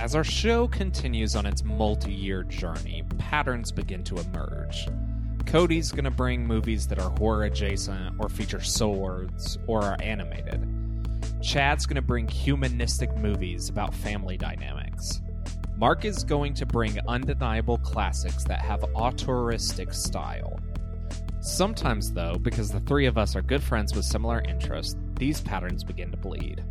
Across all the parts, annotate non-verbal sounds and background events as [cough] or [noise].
As our show continues on its multi year journey, patterns begin to emerge. Cody's going to bring movies that are horror adjacent or feature swords or are animated. Chad's going to bring humanistic movies about family dynamics. Mark is going to bring undeniable classics that have auteuristic style. Sometimes, though, because the three of us are good friends with similar interests, these patterns begin to bleed.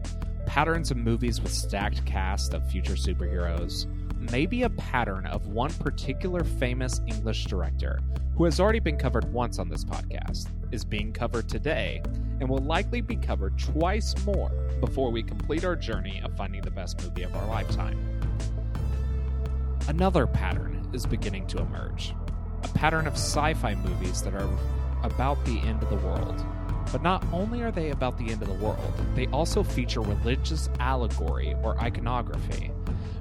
Patterns of movies with stacked cast of future superheroes, maybe a pattern of one particular famous English director who has already been covered once on this podcast, is being covered today, and will likely be covered twice more before we complete our journey of finding the best movie of our lifetime. Another pattern is beginning to emerge a pattern of sci fi movies that are about the end of the world. But not only are they about the end of the world, they also feature religious allegory or iconography.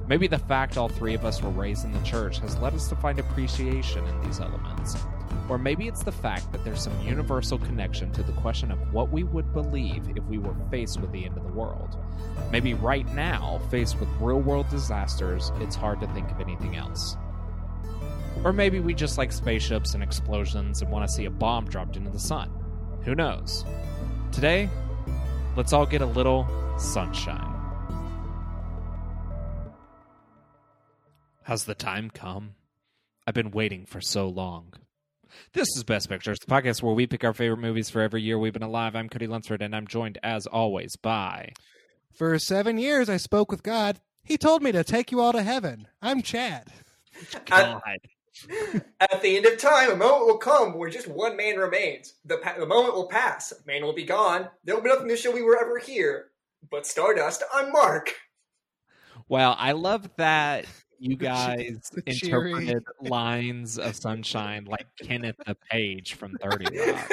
Maybe the fact all three of us were raised in the church has led us to find appreciation in these elements. Or maybe it's the fact that there's some universal connection to the question of what we would believe if we were faced with the end of the world. Maybe right now, faced with real world disasters, it's hard to think of anything else. Or maybe we just like spaceships and explosions and want to see a bomb dropped into the sun. Who knows? Today, let's all get a little sunshine. Has the time come? I've been waiting for so long. This is Best Pictures, the podcast where we pick our favorite movies for every year we've been alive. I'm Cody Lunsford, and I'm joined, as always, by. For seven years, I spoke with God. He told me to take you all to heaven. I'm Chad. God. [laughs] At the end of time, a moment will come where just one man remains. The, pa- the moment will pass. Man will be gone. There will be nothing to show we were ever here. But Stardust, I'm Mark. Well, I love that you [laughs] guys interpreted lines of sunshine like Kenneth the Page from 30 [laughs] Rock.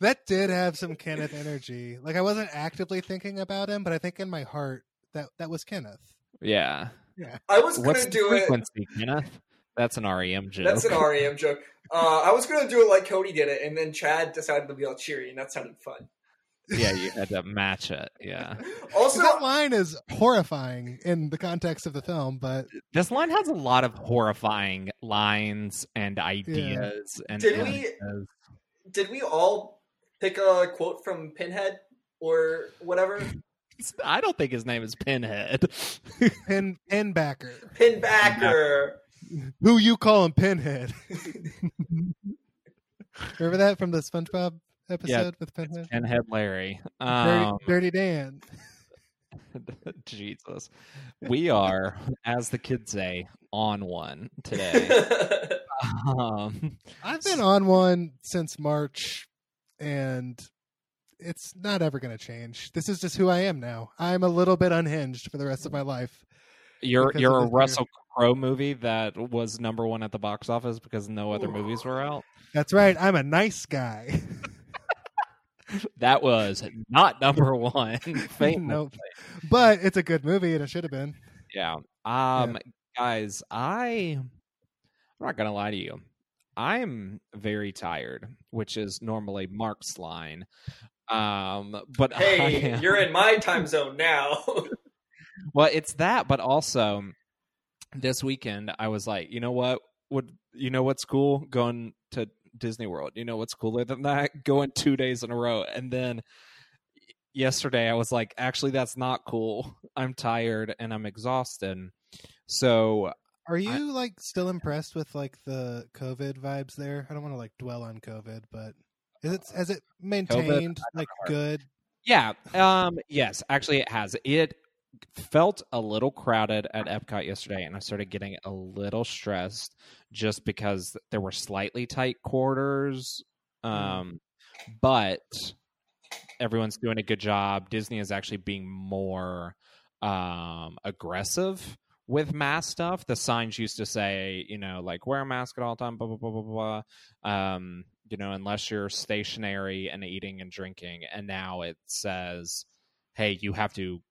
That did have some Kenneth energy. Like I wasn't actively thinking about him, but I think in my heart that that was Kenneth. Yeah. Yeah. I was going What's to the do it. frequency, Kenneth? That's an REM joke. That's an REM joke. Uh, I was going to do it like Cody did it, and then Chad decided to be all cheery, and that sounded fun. yeah, you had to match it. Yeah. [laughs] Also, that line is horrifying in the context of the film, but This line has a lot of horrifying lines and ideas and Did we- did we all pick a quote from Pinhead or whatever? I don't think his name is Pinhead. [laughs] Pin Pinbacker, Pinbacker. Who you call him Pinhead. [laughs] Remember that from the SpongeBob episode with Pinhead? Pinhead Larry. Dirty, Um, Dirty Dan. [laughs] Jesus. We are, as the kids say, on one today. [laughs] um, I've been on one since March, and it's not ever going to change. This is just who I am now. I'm a little bit unhinged for the rest of my life. you're you're a this Russell Crowe movie that was number one at the box office because no other movies were out. That's right. I'm a nice guy. [laughs] That was not number [laughs] one. Famously. nope. But it's a good movie, and it should have been. Yeah. Um guys, I I'm not gonna lie to you. I'm very tired, which is normally Mark's line. Um but hey, am- you're in my time zone now. [laughs] well it's that, but also this weekend I was like, you know what? Would you know what's cool? Going to Disney World. You know what's cooler than that? [laughs] Going two days in a row. And then yesterday I was like, actually that's not cool. I'm tired and I'm exhausted. So Are you like still impressed with like the COVID vibes there? I don't want to like dwell on COVID, but is it has it maintained like good? Yeah. Um. Yes. Actually, it has. It felt a little crowded at Epcot yesterday, and I started getting a little stressed just because there were slightly tight quarters. Um, but everyone's doing a good job. Disney is actually being more um aggressive with mask stuff. The signs used to say, you know, like wear a mask at all time, blah blah blah blah blah. Um, you know, unless you're stationary and eating and drinking. And now it says, hey, you have to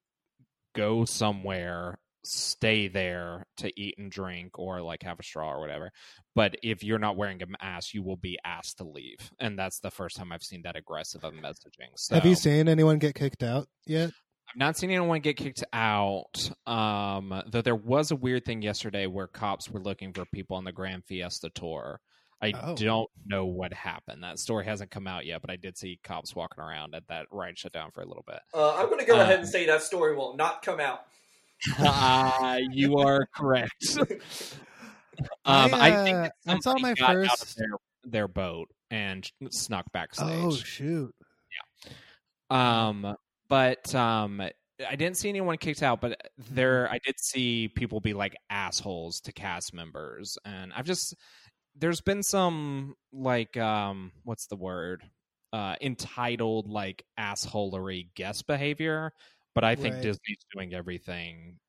go somewhere, stay there to eat and drink or like have a straw or whatever. But if you're not wearing a mask, you will be asked to leave. And that's the first time I've seen that aggressive of messaging. So Have you seen anyone get kicked out yet? I've not seen anyone get kicked out. Um, though there was a weird thing yesterday where cops were looking for people on the Grand Fiesta tour. I Oh. don't know what happened. That story hasn't come out yet, but I did see cops walking around at that Ryan shut down for a little bit. Uh, I'm going to go Uh, ahead and say that story will not come out. [laughs] uh, you are correct. [laughs] Um, I, I, think uh, I saw my got out of first- their, their boat and snuck backstage. Oh shoot! Yeah. Um, but um, I didn't see anyone kicked out, but there I did see people be like assholes to cast members, and I've just there's been some like um, what's the word? Uh, entitled like assholery guest behavior, but I think Right. Disney's doing everything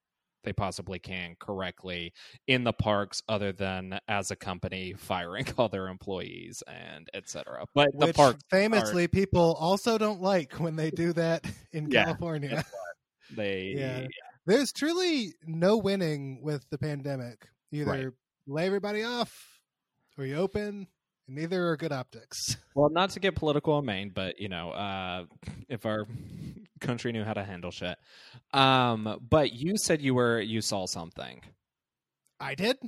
they possibly can correctly in the parks other than as a company firing [laughs] all their employees and etc but the park famously people also don't like when they do that [laughs] in Yeah. California. [laughs] they Yeah. There's truly no winning with the pandemic. Either Right. lay everybody off or you open, and neither are good optics. [laughs] Well, not to get political in Maine, but you know, uh, [laughs] if our [laughs] country knew how to handle shit. Um, but you said you were you saw something. I did.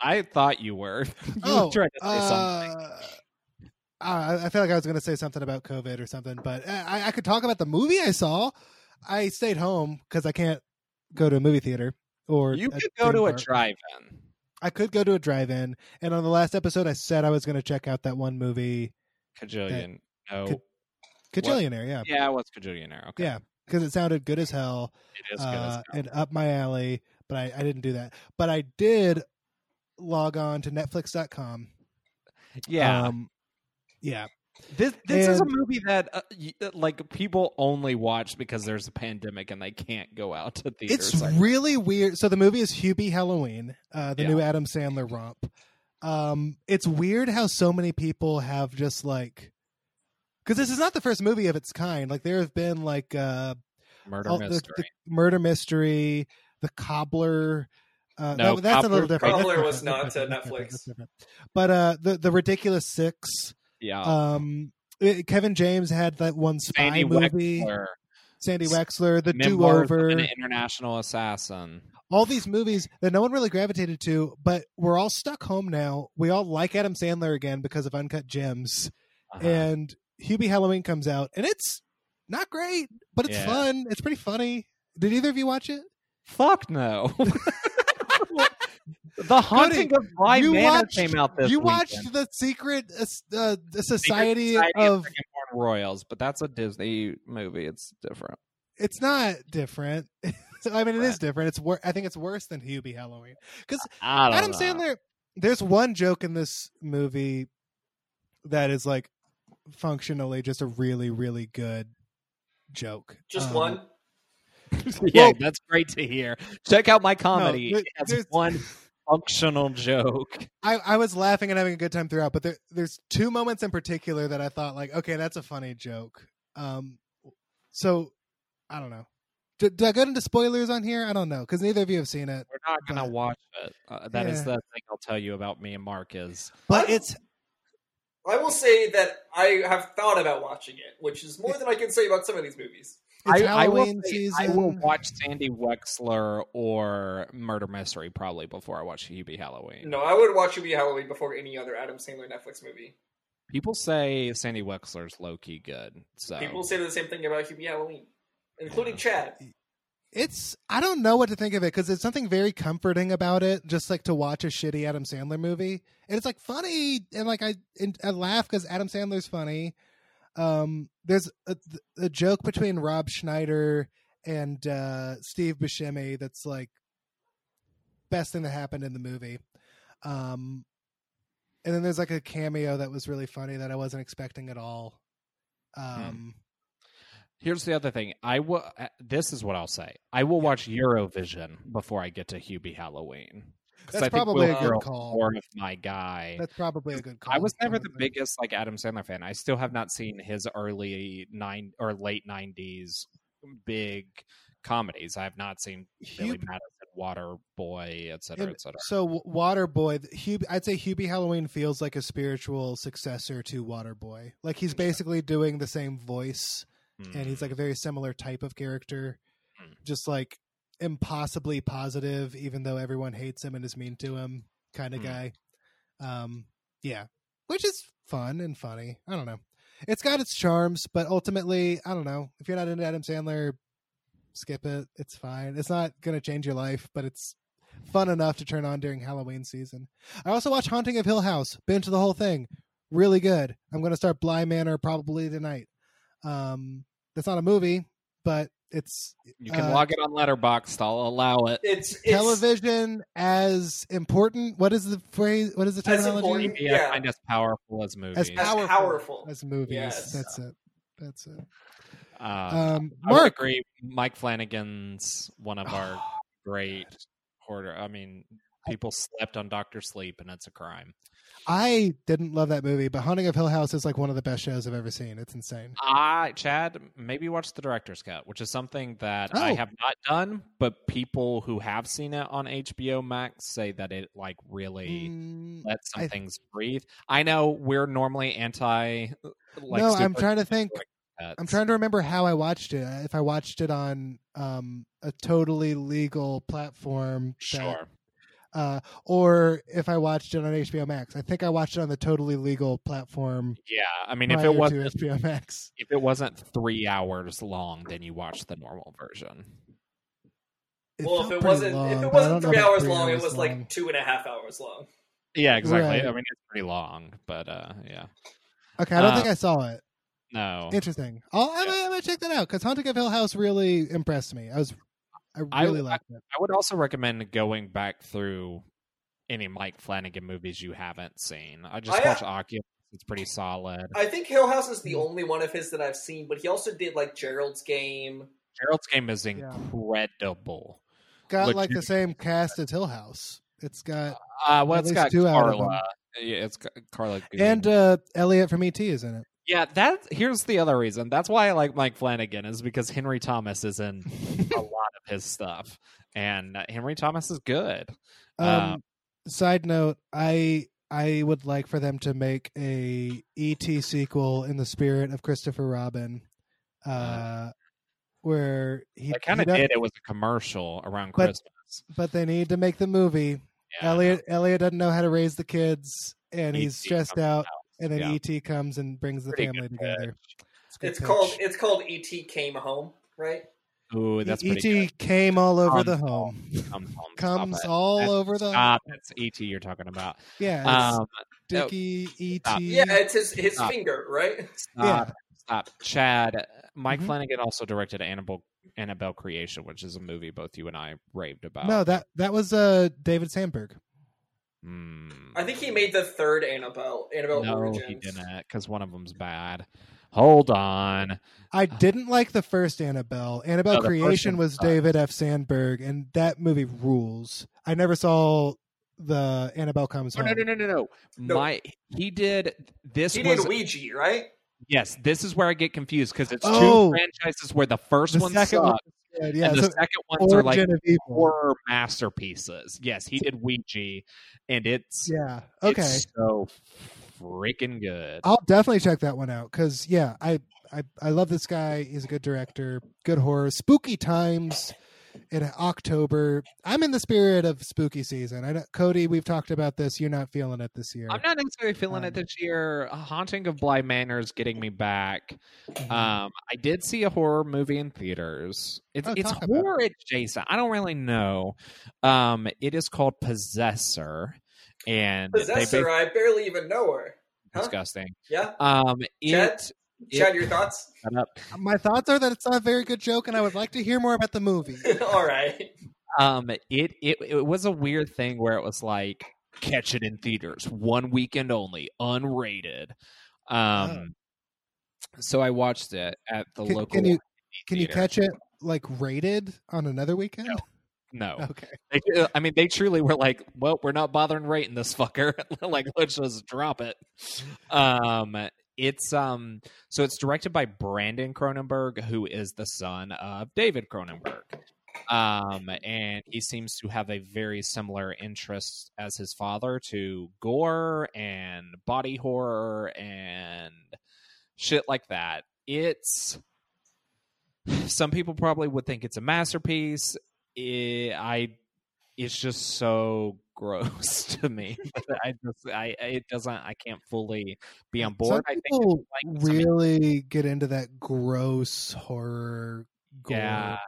I thought you were. you oh, tried to say something. uh, I I feel like I was going to say something about COVID or something, but I, I could talk about the movie I saw. I stayed home because I can't go to a movie theater or You could go to a drive-in. I could go to a drive-in, and on the last episode, I said I was going to check out that one movie, Kajillion. No. could- Kajillionaire. Yeah, yeah, was Kajillionaire. Okay. Yeah, because it sounded good as hell It is good as uh, hell. and up my alley. But I, I didn't do that. But I did log on to Netflix.com. Yeah. um, yeah. This this is a movie that uh, uh, like people only watch because there's a pandemic and they can't go out to theaters. It's Like, really weird. So the movie is Hubie Halloween, uh, the Yeah. new Adam Sandler romp. Um, it's weird how so many people have just like, because this is not the first movie of its kind. Like there have been like uh, murder all- mystery. the murder mystery, the cobbler. Uh, No, that- that's a little different. Cobbler was not to different. That's different. Netflix. Different. But uh, the the ridiculous six. Yeah. Um, it- Kevin James had that one spy Sandy movie. Wexler, Sandy Wexler, the Do Over, an international assassin. all these movies that no one really gravitated to, but we're all stuck home now. We all like Adam Sandler again because of Uncut Gems, Uh-huh. and Hubie Halloween comes out, and it's not great, but it's Yeah. fun. It's pretty funny. Did either of you watch it? Fuck no. [laughs] the haunting of Bly you Manor watched- came out this you weekend. watched the Secret uh, uh, the Secret Society, Society of. Dragonborn Royals, but that's a Disney movie. It's different. It's not different. [laughs] I mean, it is different. It's wor- I think it's worse than Hubie Halloween because Adam know. Sandler. There's one joke in this movie that is like functionally just a really, really good joke. Just Um, one. [laughs] yeah, Well- that's great to hear. Check out my comedy. there- it has one functional joke. [laughs] I, I was laughing and having a good time throughout, but there, there's two moments in particular that I thought like, okay, that's a funny joke. Um, so I don't know. Do, do I go into spoilers on here? I don't know because neither of you have seen it. We're not gonna But- watch it. Uh, that is Yeah. the thing I'll tell you about me and Mark is But it's I will say that I have thought about watching it, which is more than I can say about some of these movies. It's I, I will Halloween say season. I will watch Sandy Wexler or Murder Mystery probably before I watch Hubie Halloween. No, I would watch Hubie Halloween before any other Adam Sandler Netflix movie. People say Sandy Wexler's low key good. So People say the same thing about Hubie Halloween, including Chad. it's I don't know what to think of it because it's something very comforting about it, just like to watch a shitty Adam Sandler movie, and it's like funny and like I and I laugh because Adam Sandler's funny. Um, there's a, a joke between Rob Schneider and uh, Steve Buscemi that's like best thing that happened in the movie. Um, and then there's like a cameo that was really funny that I wasn't expecting at all. Um, Here's the other thing. I will. uh, This is what I'll say. I will watch Eurovision before I get to Hubie Halloween. That's probably a good call. More of my guy. that's probably a good call. I was never the biggest like Adam Sandler fan. I still have not seen his early nine or late nineties big comedies. I have not seen Billy Hub- Madison, Water Boy, et cetera, And et cetera. So Waterboy, Hub, I'd say Hubie Halloween feels like a spiritual successor to Waterboy. Like he's basically doing the same voice, and he's Mm. like a very similar type of character. just like impossibly positive, even though everyone hates him and is mean to him, kind of Hmm. guy. Um, yeah, which is fun and funny. I don't know. It's got its charms, but ultimately, I don't know. If you're not into Adam Sandler, skip it. It's fine. It's not going to change your life, but it's fun enough to turn on during Halloween season. I also watched Haunting of Hill House. Been to the whole thing. Really good. I'm going to start Bly Manor probably tonight. Um, that's not a movie, but it's You can Uh, log it on Letterboxd. I'll allow it. It's, it's television as important. What is the phrase? What is the As terminology? important- Yeah, Yeah. kind of powerful as movies. As as powerful. powerful. As movies. Yes. That's it. That's it. Um, Um, I would Mark, agree. Mike Flanagan's one of our [sighs] great horror. I mean, people slept on Doctor Sleep, and it's a crime. I didn't love that movie, but Haunting of Hill House is like one of the best shows I've ever seen. It's insane. I, Chad, maybe watch the director's cut, which is something that I Oh. have not done, but people who have seen it on HBO Max say that it like really Mm, lets some I- things breathe. I know we're normally anti. Like, no, I'm trying to think. cuts. I'm trying to remember how I watched it. If I watched it on um, a totally legal platform, that- Sure. Uh, or if I watched it on HBO Max. I think I watched it on the totally legal platform. Yeah, I mean, if it wasn't HBO Max, if it wasn't three hours long, then you watch the normal version. well, if it wasn't long, if it wasn't three hours three long, it was long. like two and a half hours long. Yeah, exactly. Right. I mean, it's pretty long, but uh, yeah, Okay, I don't Uh, think I saw it. no. Interesting. I'll, I'm, I'm gonna check that out because Haunting of Hill House really impressed me. I was, I I- really liked it. I would also recommend going back through any Mike Flanagan movies you haven't seen. I just I, uh, watched Oculus; it's pretty solid. I think Hill House is the only one of his that I've seen, but he also did like Gerald's Game. Gerald's Game is Yeah. incredible. Got like the same cast as Hill House. It's got Uh, well, At it's least got two out of Carla. Yeah, it's got Carla. Goon. and uh, Elliot from ET is in it. Yeah, that here's the other reason. That's why I like Mike Flanagan is because Henry Thomas is in [laughs] a lot of his stuff, and uh, Henry Thomas is good. Um, Um, side note, I I would like for them to make a ET sequel in the spirit of Christopher Robin, uh, where he, kind of did. It was a commercial around But- Christmas. but they need to make the movie. Yeah, Elliot Elliot doesn't know how to raise the kids, and he's stressed out. out. And then Yeah. ET comes and brings the Pretty family together. It's, It's pitch. called it's called E.T. Came Home, right? Ooh, that's ET pretty good. came all over Comes the home. Comes, home. [laughs] Comes all That's- over the Stop. That's ET you're talking about. Yeah, it's Um, Dickie, ET. Yeah, it's his his Stop. finger, right? stop. Stop. Chad. Mike Mhm. Flanagan also directed Annabelle Annabelle Creation, which is a movie both you and I raved about. No, that that was uh David Sandberg. Hmm. I think he made the third Annabelle, Annabelle no, Origins. he didn't, because one of them's bad. Hold on. I didn't like the first Annabelle. Annabelle No, Creation was sucked. David F. Sandberg, and that movie rules. I never saw the Annabelle Comes Oh, Home. no, no, no, no, no. No. My he did this He was did Ouija, right? yes. This is where I get confused because it's Oh. two franchises where the first The one second sucked one was good. Yeah, and the so second ones are like horror masterpieces. Yes, he did Ouija, and it's Yeah. Okay. it's so freaking good. I'll definitely check that one out because yeah, I, I I love this guy. He's a good director. Good horror. Spooky times in October. I'm in the spirit of spooky season. I know, Cody. We've talked about this. You're not feeling it this year. I'm not necessarily feeling it Um, this year. Haunting of Bly Manor is getting me back. Mhm. Um, I did see a horror movie in theaters. It's Oh, it's talk about it. horror adjacent. I don't really know. Um, it is called Possessor, and they Possessor, ba- I barely even know her. Huh? disgusting. Yeah, Um, it, Chad? It- Chad, your thoughts? My thoughts are that it's not a very good joke, and I would like to hear more about the movie. [laughs] All right. Um, it it it was a weird thing where it was like catch it in theaters one weekend only, unrated. Um, so I watched it at the Can, local. can you can you catch it like rated on another weekend? No, [laughs] Okay. They, I mean, they truly were like, "Well, we're not bothering rating this fucker. [laughs] like, let's just drop it." Um, it's um, so it's directed by Brandon Cronenberg, who is the son of David Cronenberg. Um, and he seems to have a very similar interest as his father to gore and body horror and shit like that. It's [sighs] some people probably would think it's a masterpiece. It, I, it's just so gross [laughs] to me. I just, I, it doesn't. I can't fully be on board. Some I think people like really get into that gross horror. Gore Yeah.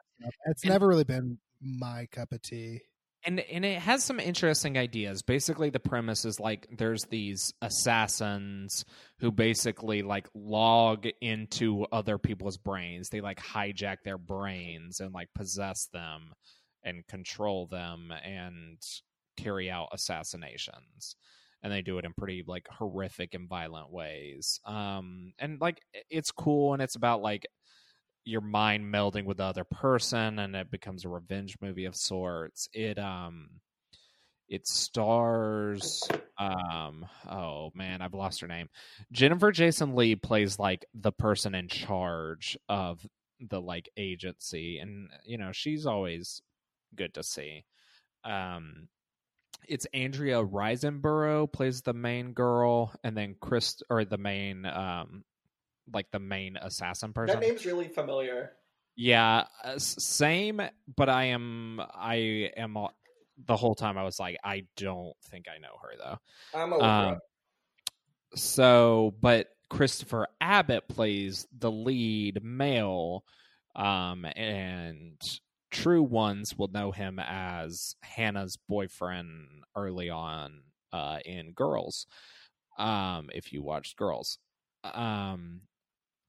It's And- never really been my cup of tea. and and it has some interesting ideas. Basically, the premise is like there's these assassins who basically like log into other people's brains. They like hijack their brains and like possess them and control them and carry out assassinations. And they do it in pretty like horrific and violent ways. Um, and like it's cool, and it's about like your mind melding with the other person and it becomes a revenge movie of sorts it um it stars um oh man i've lost her name jennifer jason lee plays like the person in charge of the like agency and you know she's always good to see um it's andrea riseborough plays the main girl and then chris or the main um like the main assassin person That name's really familiar. yeah, uh, same. But I am, I am the whole time. I was like, I don't think I know her though. I'm over Um, so, but Christopher Abbott plays the lead male, um, and true ones will know him as Hannah's boyfriend early on uh, in Girls. Um, if you watched Girls, um,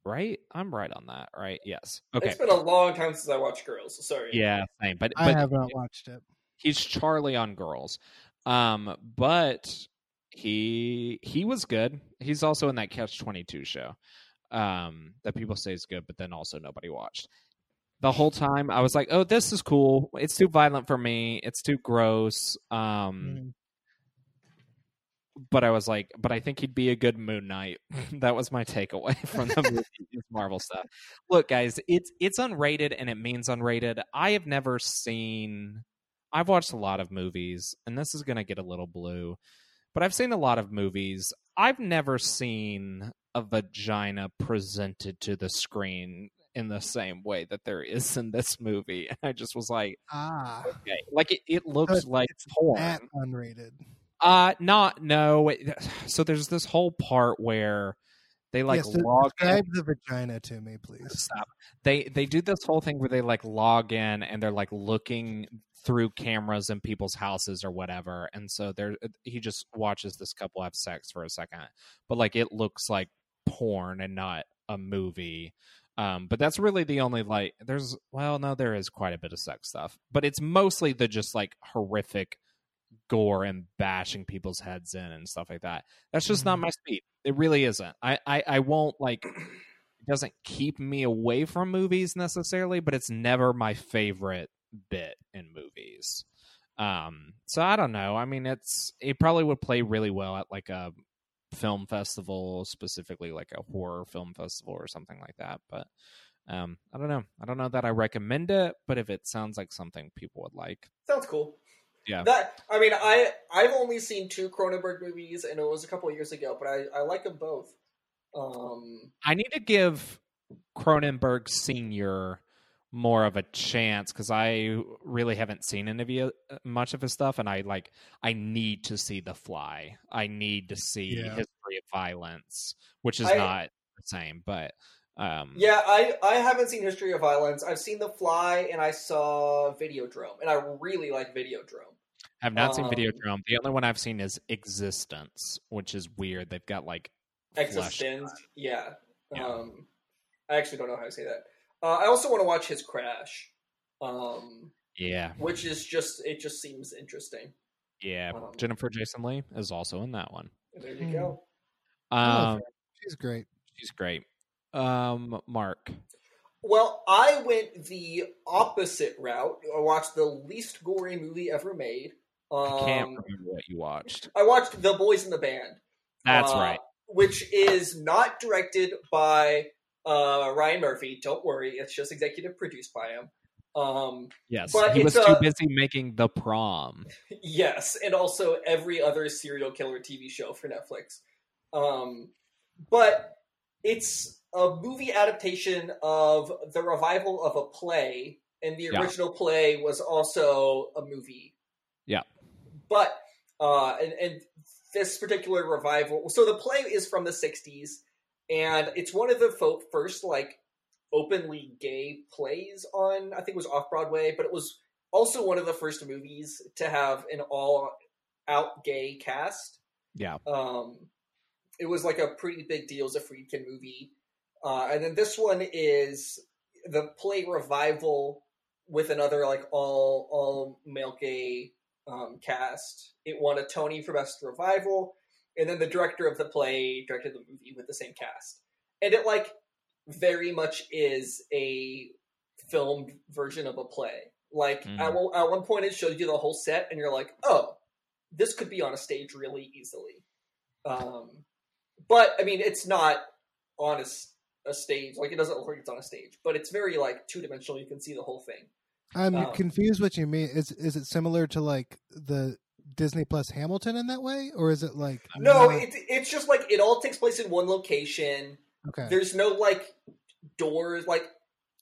right? I'm right on that, right? Yes. Okay. It's been a long time since I watched Girls. Sorry. Yeah, same. But but I have not watched it. he's Charlie on Girls. Um, but he he was good. He's also in that Catch Twenty Two show. Um, that people say is good, but then also nobody watched. The whole time I was like, "Oh, this is cool. It's too violent for me. It's too gross." Um, Mm. but I was like, "But I think he'd be a good Moon Knight." [laughs] that was my takeaway [laughs] from the movie, Marvel stuff. Look, guys, it's it's unrated and it means unrated. I have never seen. I've watched a lot of movies, and this is going to get a little blue, but I've seen a lot of movies. I've never seen a vagina presented to the screen in the same way that there is in this movie. [laughs] And I just was like, Ah, okay, like it, it looks it's- like it's porn. that unrated. Uh, not no. So there's this whole part where they like yes, log in. the vagina to me, please. Stop. They they do this whole thing where they like log in and they're like looking through cameras in people's houses or whatever, and so there he just watches this couple have sex for a second, but like it looks like porn and not a movie. Um, but that's really the only like there's well no there is quite a bit of sex stuff, but it's mostly the just like horrific gore and bashing people's heads in and stuff like that. That's just not Mhm. my speed. It really isn't. I, I, I won't like it doesn't keep me away from movies necessarily, but it's never my favorite bit in movies. Um so I don't know. I mean it's it probably would play really well at like a film festival, specifically like a horror film festival or something like that, but um I don't know. I don't know that I recommend it, but if it sounds like something people would like. Sounds cool. Yeah. That I mean, I I've only seen two Cronenberg movies, and it was a couple of years ago, but I I like them both. Um, I need to give Cronenberg Senior more of a chance because I really haven't seen any of you, much of his stuff, and I like I need to see The Fly. I need to see Yeah. History of Violence, which is I- not the same, but um, yeah, I I haven't seen History of Violence. I've seen The Fly, and I saw Videodrome, and I really like Videodrome. I've not seen um, Videodrome. The only one I've seen is eXistenZ, which is weird. They've got like flesh. eXistenZ, yeah. Yeah. Um, I actually don't know how to say that. Uh, I also want to watch his Crash, um, Yeah, which is just it just seems interesting. yeah. Um, Jennifer Jason Lee is also in that one. There you Hmm. go. I Um. She's great. she's great. Um, Mark. Well, I went the opposite route. I watched the least gory movie ever made. Um, I can't remember what you watched. I watched The Boys in the Band. That's uh, right. Which is not directed by uh, Ryan Murphy. Don't worry, it's just executive produced by him. Um, Yes, but he was it's too busy making the prom. [laughs] yes, and also every other serial killer TV show for Netflix. Um, but it's a movie adaptation of the revival of a play, and the Yeah. original play was also a movie. Yeah. But uh, and, and this particular revival, so the play is from the '60s, and it's one of the fo- first like openly gay plays on. I think it was off Broadway, but it was also one of the first movies to have an all-out gay cast. Yeah. Um, it was like a pretty big deal as a Friedkin movie. Uh, and then this one is the play revival with another like all all male gay um, cast. It won a Tony for best revival, and then the director of the play directed the movie with the same cast. And it like very much is a filmed version of a play. Like Mhm. at, one, at one point, it shows you the whole set, and you're like, oh, this could be on a stage really easily. Um, but I mean, it's not on a stage. Like it doesn't look like it's on a stage, but it's very like two dimensional. You can see the whole thing. I'm Oh. confused. What you mean is is it similar to like the Disney Plus Hamilton in that way, or is it like No, not- it, it's just like it all takes place in one location. okay? There's no like doors. Like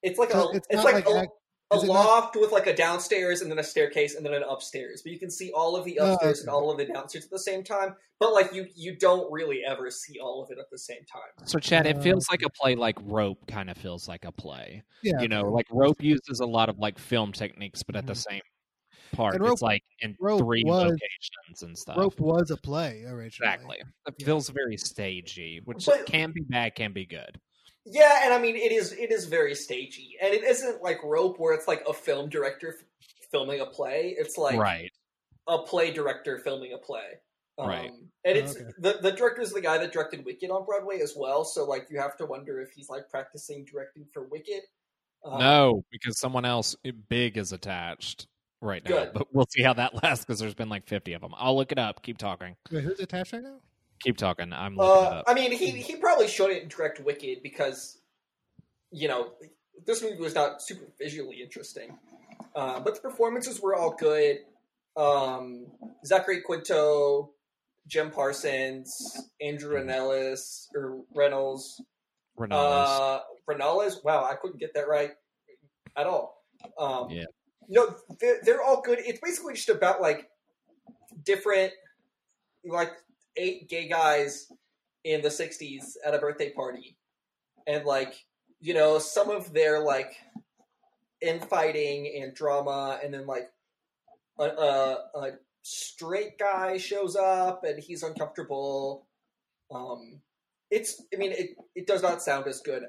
it's like So a it's it's, like, like a, act- a is it not- loft with like a downstairs and then a staircase and then an upstairs. But you can see all of the Oh, upstairs and all of the downstairs at the same time. But like you you don't really ever see all of it at the same time. So, Chad, it feels like a play like Rope kind of feels like a play. yeah, you know, like Rope uses a lot of like film techniques, but at the Mhm. same part, And Rope- it's like in three was- locations and stuff. Rope was a play originally. Exactly. It Yeah. feels very stagey, which But- can be bad, can be good. Yeah, and I mean it is it is very stagey, and it isn't like Rope where it's like a film director f- filming a play. It's like right. a play director filming a play. Um, Right. And it's Okay. the the director is the guy that directed Wicked on Broadway as well. So like you have to wonder if he's like practicing directing for Wicked. Um, no, because someone else big is attached right now. Good. But we'll see how that [laughs] lasts because there's been like 50 of them. I'll look it up. Keep talking. Wait, who's attached right now? Keep talking. I'm looking it Uh, up. I mean, he he probably shouldn't direct Wicked because, you know, this movie was not super visually interesting. Uh, but the performances were all good. Um, Zachary Quinto, Jim Parsons, Andrew Reynolds or Reynolds, Rannells. uh, Rannells. Wow, I couldn't get that right at all. Um, Yeah. No, they're, they're all good. It's basically just about like different, like eight gay guys in the '60s at a birthday party, and like you know some of their like infighting and drama, and then like a, a, a straight guy shows up and he's uncomfortable. Um, it's I mean it it does not sound as good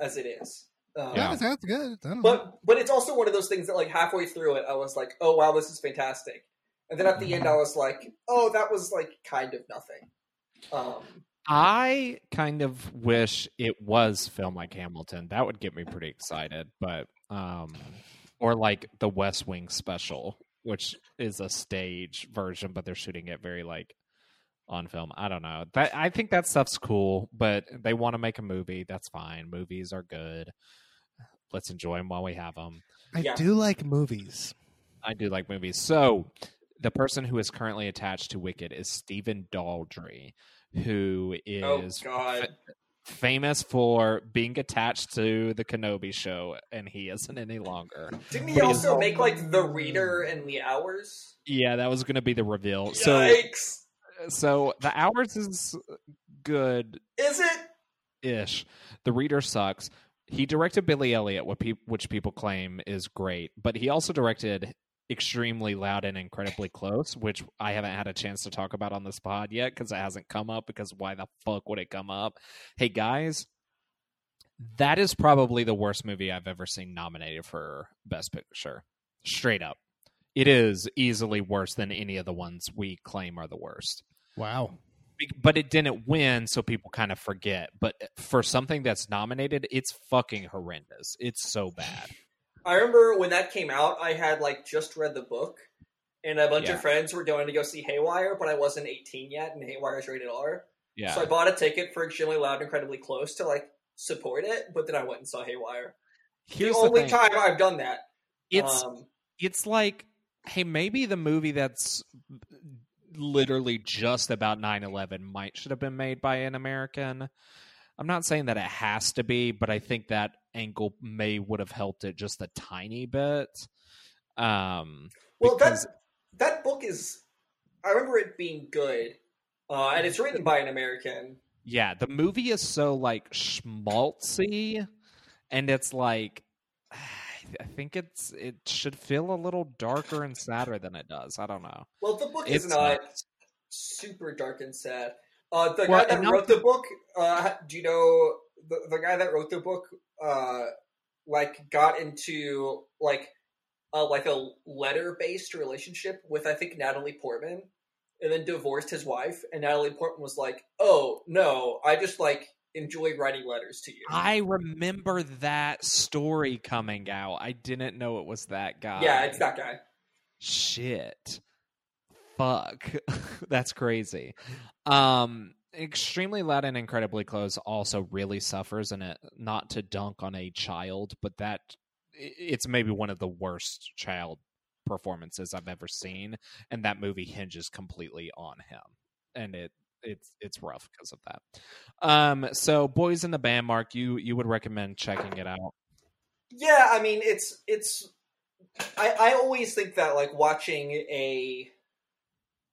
as it is. Um, Yeah. That sounds good. I don't know. but but it's also one of those things that like halfway through it, I was like, oh wow, this is fantastic, and then at the end, I was like, oh, that was like kind of nothing. Um, I kind of wish it was film like Hamilton. That would get me pretty excited. But um or like the West Wing special, which is a stage version, but they're shooting it very like on film. I don't know. That I think that stuff's cool, but they want to make a movie. That's fine. Movies are good. Let's enjoy them while we have them. I yeah. do like movies. I do like movies. So, the person who is currently attached to Wicked is Stephen Daldry, who is oh is god, famous for being attached to the Kenobi show, and he isn't any longer. didn't he But also he's- make like the reader and the hours? Yeah, that was going to be the reveal. So, so the hours is good Is it? ish. The reader sucks. He directed Billy Elliot, peop which people claim is great, but he also directed extremely loud and incredibly close, which I haven't had a chance to talk about on this pod yet because it hasn't come up. Because why the fuck would it come up? Hey guys, that is probably the worst movie I've ever seen nominated for Best Picture. Straight up, it is easily worse than any of the ones we claim are the worst Wow. But it didn't win, so people kind of forget. But for something that's nominated, it's fucking horrendous. It's so bad. I remember when that came out, I had like just read the book, and a bunch Yeah. of friends were going to go see Haywire, but I wasn't 18 yet, and Haywire is rated R. Yeah. So I bought a ticket for Extremely Loud, and Incredibly Close to like support it, but then I went and saw Haywire. Here's the the only thing. time I've done that. it's um, it's like, hey, maybe the movie that's literally just about 9-11 might should have been made by an American. I'm not saying that it has to be, but I think that angle may would have helped it just a tiny bit. Um, Well, because- that that book is. I remember it being good, uh, and it's written by an American. yeah, the movie is so like schmaltzy, and it's like I think it's it should feel a little darker and sadder than it does. I don't know. Well, the book It's is not not. super dark and sad. Uh, the Well, guy that wrote the book, uh, do you know the the guy that wrote the book? Uh, like got into like a like a letter based relationship with I think Natalie Portman, and then divorced his wife. And Natalie Portman was like, "Oh no, I just like enjoy writing letters to you." I remember that story coming out. I didn't know it was that guy. yeah, it's that guy. shit fuck [laughs] that's crazy um extremely loud and incredibly close also really suffers in it not to dunk on a child but that it's maybe one of the worst child performances i've ever seen and that movie hinges completely on him and it it's it's rough because of that um so boys in the band mark you you would recommend checking it out Yeah, I mean it's it's I I always think that like watching a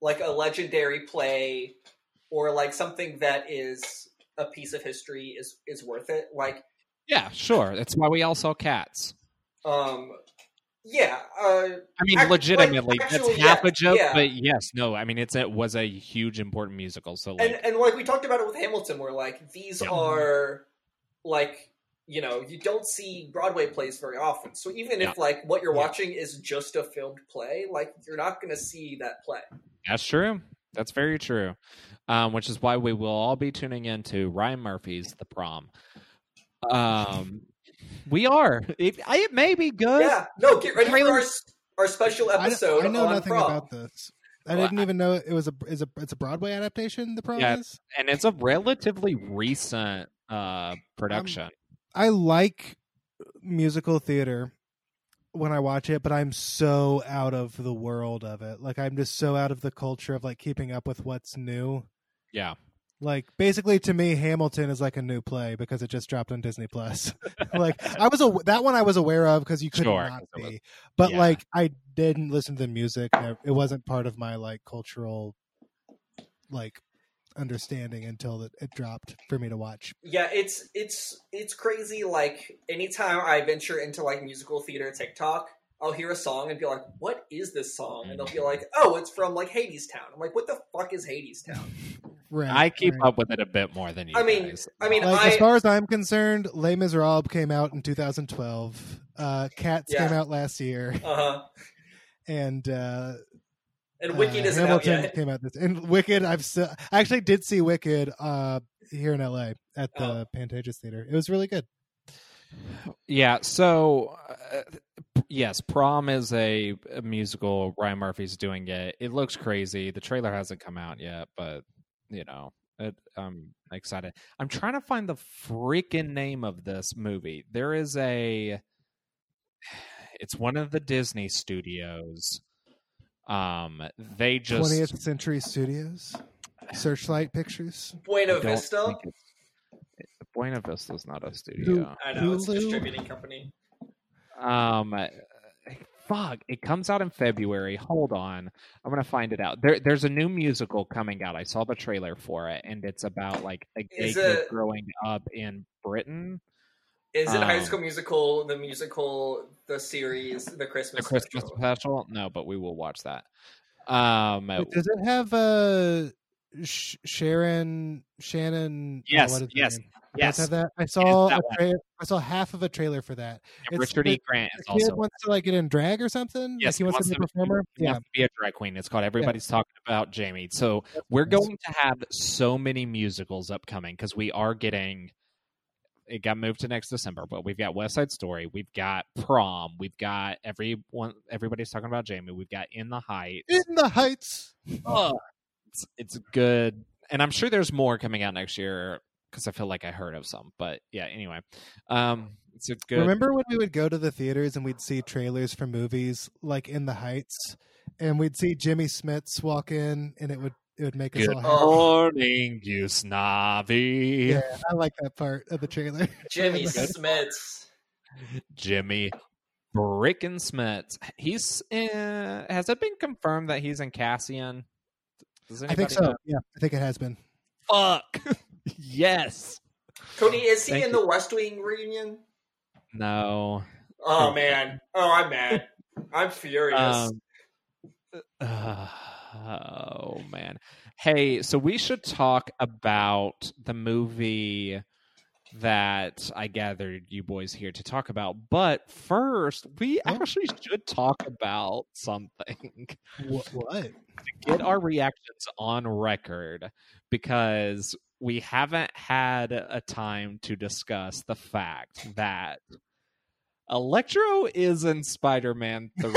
like a legendary play or like something that is a piece of history is is worth it. Like yeah sure that's why we all saw cats um yeah, uh I mean, Act- legitimately, like, that's half yeah, a joke, yeah. but yes, no. I mean, it's it was a huge important musical. So like, and and like we talked about it with Hamilton where like these Yeah. are like you know, you don't see Broadway plays very often. So even if like what you're watching is just a filmed play, like you're not going to see that play. that's true. That's very true. Um, which is why we will all be tuning in to Ryan Murphy's The Prom. Um, we are. It, it may be good. Yeah, no, get ready for our, our special episode I know on nothing prom. about this. I Well, didn't even know it was a is a it's a Broadway adaptation. The prom Yeah. is. and it's a relatively recent uh production. I like musical theater when I watch it, but I'm so out of the world of it. Like I'm just so out of the culture of like keeping up with what's new. yeah, Like basically to me Hamilton is like a new play because it just dropped on Disney Plus. [laughs] like I was a, that one I was aware of because you could Sure, not 'cause it was- be. But yeah. like I didn't listen to the music. It wasn't part of my like cultural like understanding until it, it dropped for me to watch. Yeah, it's it's it's crazy. Like anytime I venture into like musical theater TikTok, I'll hear a song and be like, "What is this song?" And they'll be like, "Oh, it's from like Hadestown." I'm like, "What the fuck is Hadestown?" [laughs] Right. I keep right. up with it a bit more than you. I mean- guys. I mean, Like I as far as I'm concerned, Les Miserables came out in 2012. Uh, Cats Yeah. came out last year, [laughs] uh huh. and uh, And Wicked uh, isn't out Hamilton yet. came out this. And Wicked, I've still, I actually did see Wicked uh, here in LA at the Oh. Pantages Theater. It was really good. Yeah. So, uh, yes, Prom is a, a musical. Ryan Murphy's doing it. It looks crazy. The trailer hasn't come out yet, but you know, it, I'm excited. I'm trying to find the freaking name of this movie. There is a. [sighs] It's one of the Disney studios. Um, they just 20th Century Studios, Searchlight Pictures. Buena I don't Vista. think it's- Buena Vista's not a studio. I know it's a distributing company. Um, fuck, it comes out in February. Hold on, I'm gonna find it out. There, there's a new musical coming out. I saw the trailer for it, and it's about like a gay Is kid it- growing up in Britain. Is it High Um, School Musical, the musical, the series, the Christmas? The Christmas special? special? No, but we will watch that. Um, Wait, Does it have uh, Sh- Sharon Shannon? oh, Yes, what is yes, name? Does it yes, have that? I saw that tra- I saw half of a trailer for that. and it's Richard E. Grant is also. wants to like get in drag or something. Yes, like he wants, to be a performer. he Yeah, be a drag queen. It's called Everybody's Talking About Jamie. So we're nice. going to have so many musicals upcoming because we are getting it got moved to next December, but we've got West Side Story, we've got Prom, we've got everyone everybody's talking about Jamie, we've got In the Heights. in the heights. Ugh. It's, it's good, and I'm sure there's more coming out next year because I feel like I heard of some. But yeah, anyway, um, it's a good. Remember when we would go to the theaters and we'd see trailers for movies like In the Heights, and we'd see Jimmy Smits walk in, and it would it would make us Good all happy. morning, you snobby. Yeah, I like that part of the trailer. [laughs] Jimmy Good. Smits. Jimmy Frickin' Smith. He's uh, has it been confirmed that he's in Cassian? Does I think so. know? Yeah, I think it has been. Fuck. [laughs] yes. Cody, is he Thank in you. the West Wing reunion? No. Oh man. Oh, I'm mad. I'm furious. Um, uh, [sighs] oh man. Hey, so we should talk about the movie that I gathered you boys here to talk about. But first, we actually should talk about something. [laughs] What? what? Get our reactions on record because we haven't had a time to discuss the fact that Electro is in Spider-Man [laughs] 3.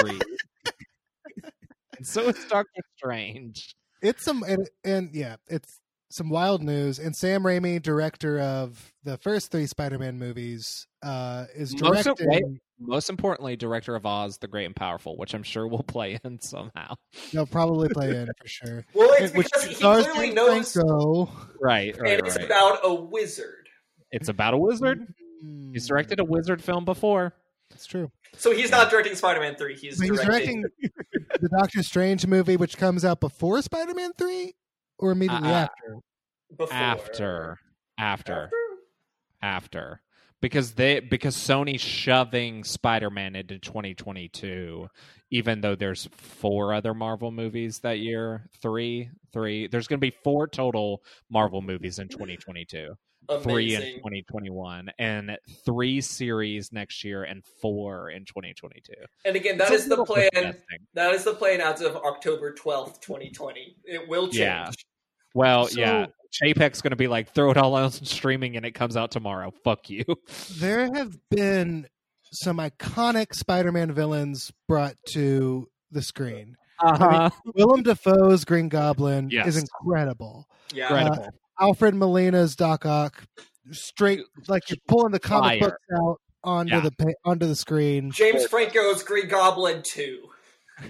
and so is Doctor Strange. It's some and, and yeah, it's some wild news. And Sam Raimi, director of the first three Spider-Man movies, uh, is Most of- directing. wait. Most importantly, director of Oz, the Great and Powerful, which I'm sure will [laughs] play in somehow. They'll probably play in for sure. [laughs] well, it's Which he stars clearly knows, Franco. Right, right, and it's right. about a wizard. it's about a wizard. He's Mm, directed a wizard film before. It's true. So he's not directing Spider-Man three. He's, But he's directing. directing the Doctor Strange movie, which comes out before Spider-Man three, or immediately Uh, after. before. After, after, After? after, because they because Sony's shoving Spider-Man into 2022, even though there's four other Marvel movies that year. Three, three. There's going to be four total Marvel movies in 2022. Three in 2021, and three series next year, and four in 2022. And again, that It's is the plan. disgusting. That is the plan as of October twelfth, twenty twenty. It will change. Yeah. Well, So- yeah, Chapek's going to be like, throw it all out on streaming, and it comes out tomorrow. Fuck you. [laughs] There have been some iconic Spider-Man villains brought to the screen. Uh-huh. Willem Dafoe's Green Goblin Yes. is incredible. Yeah. Incredible. Alfred Molina's Doc Ock, straight like you're pulling the comic Fire. books out onto Yeah. the pa- onto the screen. James Franco's Green Goblin two.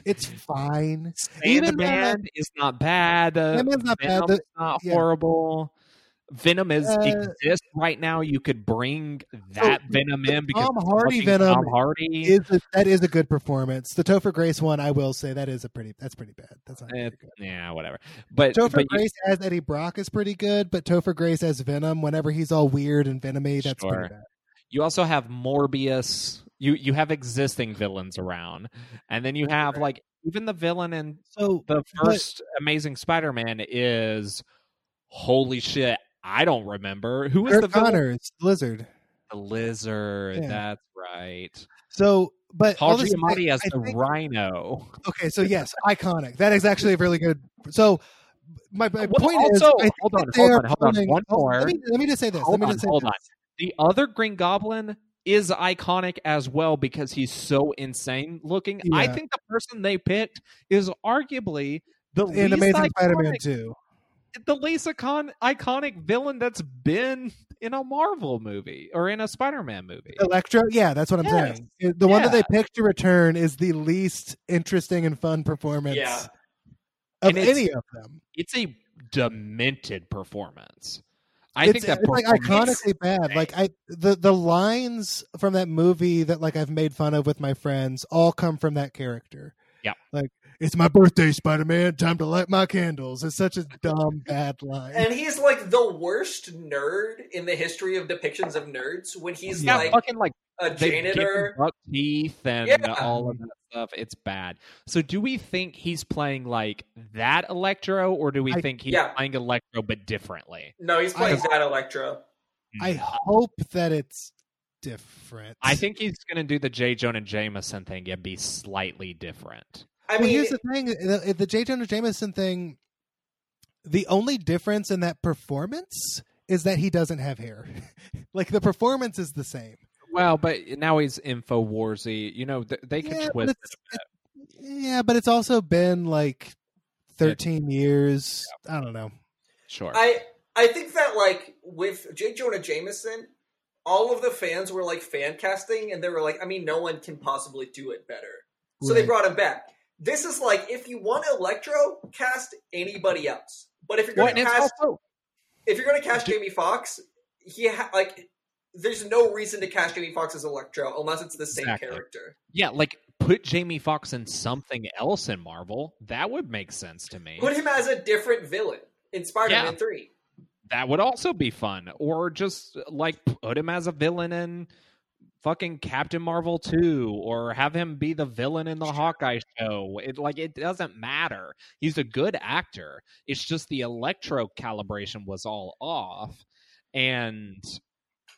It's fine. Even, uh, Sandman is not bad. Uh, Sandman's not bad. Venom's The- not yeah. horrible. Venom is Uh, exists right now. You could bring that Venom in because Tom Hardy Venom Tom Hardy. Is a, that is a good performance. The Topher Grace one, I will say, that is a pretty. That's pretty bad. That's not good. yeah, whatever. But, Topher but you- Grace as Eddie Brock is pretty good, but Topher Grace as Venom, whenever he's all weird and venomy, that's Sure. pretty bad. you also have Morbius. You you have existing villains around, and then you have like even the villain in So the but- first Amazing Spider-Man is holy shit. I don't remember who is Kirk the villain. Connors, Lizard. The lizard. Yeah. That's right. So, but Paul Giamatti as the think- Rhino. Okay, so yes, iconic. That is actually a really good. So, my, my uh, Well, point is, also- I think hold on, hold on, hold on. pulling- One oh, more. Let me, let me just say this. Hold let me on, just say hold this. on. The other Green Goblin is iconic as well because he's so insane looking. I think the person they picked is arguably the In Amazing Spider-Man two. The least icon- iconic villain that's been in a Marvel movie or in a Spider-Man movie. Electro, yeah, that's what I'm Yes. saying. Uh, the one that they picked to return is the least interesting and fun performance Yeah. of And any of them. It's a demented performance. I it's, think that it's like performance- iconically bad. Like I, the the lines from that movie that like I've made fun of with my friends all come from that character. Yeah. like it's my birthday, Spider Man. Time to light my candles. It's such a dumb bad line. And he's like the worst nerd in the history of depictions of nerds when he's yeah, like fucking like a they give him janitor. buck teeth and Yeah. all of that stuff. It's bad. So, do we think he's playing like that Electro, or do we I- think he's Yeah. playing Electro but differently? No, he's playing I- that Electro. I hope that it's different. I think he's going to do the J. Jonah Jameson thing and be slightly different. I well, mean, here's the thing: the, the J. Jonah Jameson thing. The only difference in that performance is that he doesn't have hair. [laughs] like the performance is the same. Well, but now he's Infowarsy. You know, th- they could Yeah, but twist it's, it- yeah, but it's also been like 13 years. I don't know. Sure. I I think that like with J. Jonah Jameson, all of the fans were like fan casting, and they were like, I mean, no one can possibly do it better. So they brought him back. This is like if you want Electro, cast anybody else. But if you're going to cast, also if you're going to cast Jamie Foxx, he ha- like there's no reason to cast Jamie Foxx as Electro unless it's the same Exactly. character. yeah, like put Jamie Foxx in something else in Marvel. That would make sense to me. Put him as a different villain in Spider-Man Yeah. Three. that would also be fun. Or just like put him as a villain in fucking Captain Marvel 2 or have him be the villain in the Hawkeye show. It like it doesn't matter. He's a good actor. It's just the electro calibration was all off. And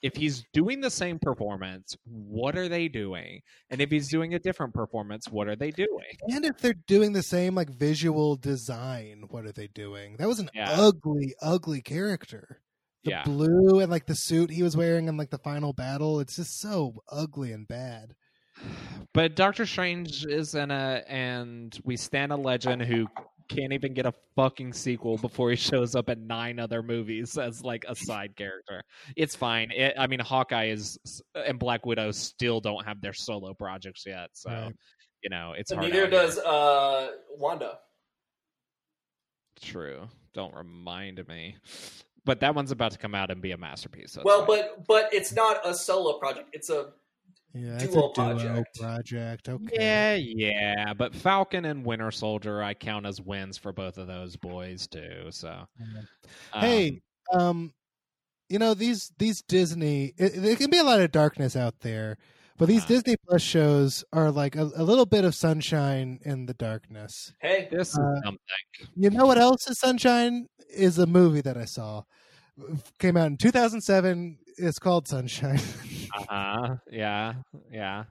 if he's doing the same performance, what are they doing? And if he's doing a different performance, what are they doing? And if they're doing the same like visual design, what are they doing? That was an Yeah. ugly, ugly character. The Yeah. blue and like the suit he was wearing in like the final battle, it's just so ugly and bad. [sighs] But Doctor Strange is in a, and we stand a legend who can't even get a fucking sequel before he shows up in nine other movies as like a side character. It's fine. It, I mean, Hawkeye is and Black Widow still don't have their solo projects yet, so Right. you know it's And hard. neither out here. does uh, Wanda. True. Don't remind me. But that one's about to come out and be a masterpiece. so well, fine. but but it's not a solo project. It's a Yeah, it's Duo a duo project. project. Okay. Yeah, yeah, but Falcon and Winter Soldier, I count as wins for both of those boys too. So, Hey, um, um, you know these these Disney. It, there can be a lot of darkness out there, but these Uh-huh. Disney Plus shows are like a, a little bit of sunshine in the darkness. hey. this is uh, something. You know what else is sunshine? Is a movie that I saw. Came out in 2007. It's called Sunshine. [laughs] Uh huh. Yeah, yeah.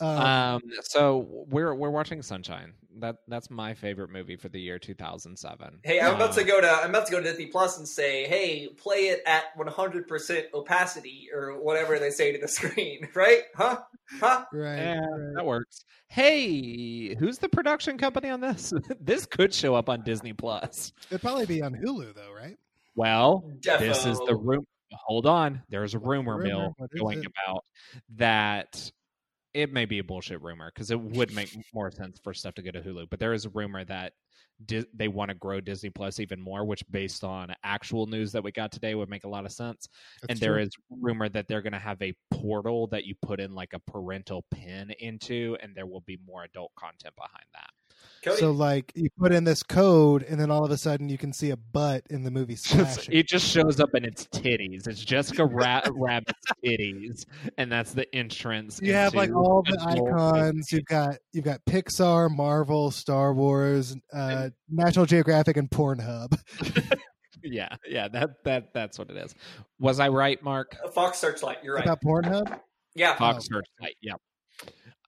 um, Um. So we're we're watching Sunshine. That that's my favorite movie for the year 2007. Hey, I'm about Uh, to go to I'm about to go to Disney Plus and say, hey, play it at 100% opacity or whatever they say to the [laughs] screen, right? Huh? Huh? right. Yeah, right. that works. Hey, who's the production company on this? [laughs] this could show up on Disney Plus. It'd probably be on Hulu though, right? Well, Defo. this is the room. Hold on, there's a rumor rumor? mill going it? about that. It may be a bullshit rumor because it would make more sense for stuff to go to Hulu. But there is a rumor that Di- they want to grow Disney Plus even more, which, based on actual news that we got today, would make a lot of sense. That's and there true. is rumor that they're going to have a portal that you put in like a parental pin into, and there will be more adult content behind that. Cody. So like you put in this code, and then all of a sudden you can see a butt in the movie [laughs] Just- it just shows up in its titties. It's Jessica Ra- [laughs] Rabbit's titties, and that's the entrance. you have like all the icons. You've got you've got Pixar, Marvel, Star Wars, uh, National Geographic, and Pornhub. [laughs] Yeah, yeah, that that that's what it is. Was I right, Mark? Fox Searchlight, you're right. About Pornhub? Yeah. Fox Searchlight. Yep.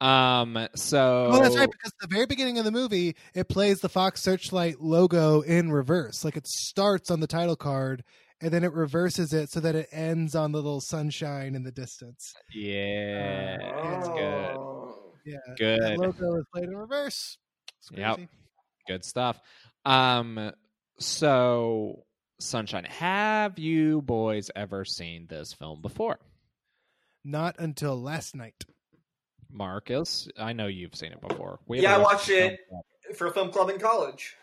Um. So. Oh, that's right. Because at the very beginning of the movie, it plays the Fox Searchlight logo in reverse. Like it starts on the title card, and then it reverses it so that it ends on the little sunshine in the distance. Yeah, it's good. Yeah, that Good. logo is played in reverse. Yep. Good stuff. Um. So, Sunshine. Have you boys ever seen this film before? Not until last night. Marcus, I know you've seen it before. We Yeah, I watched it. For film club in college.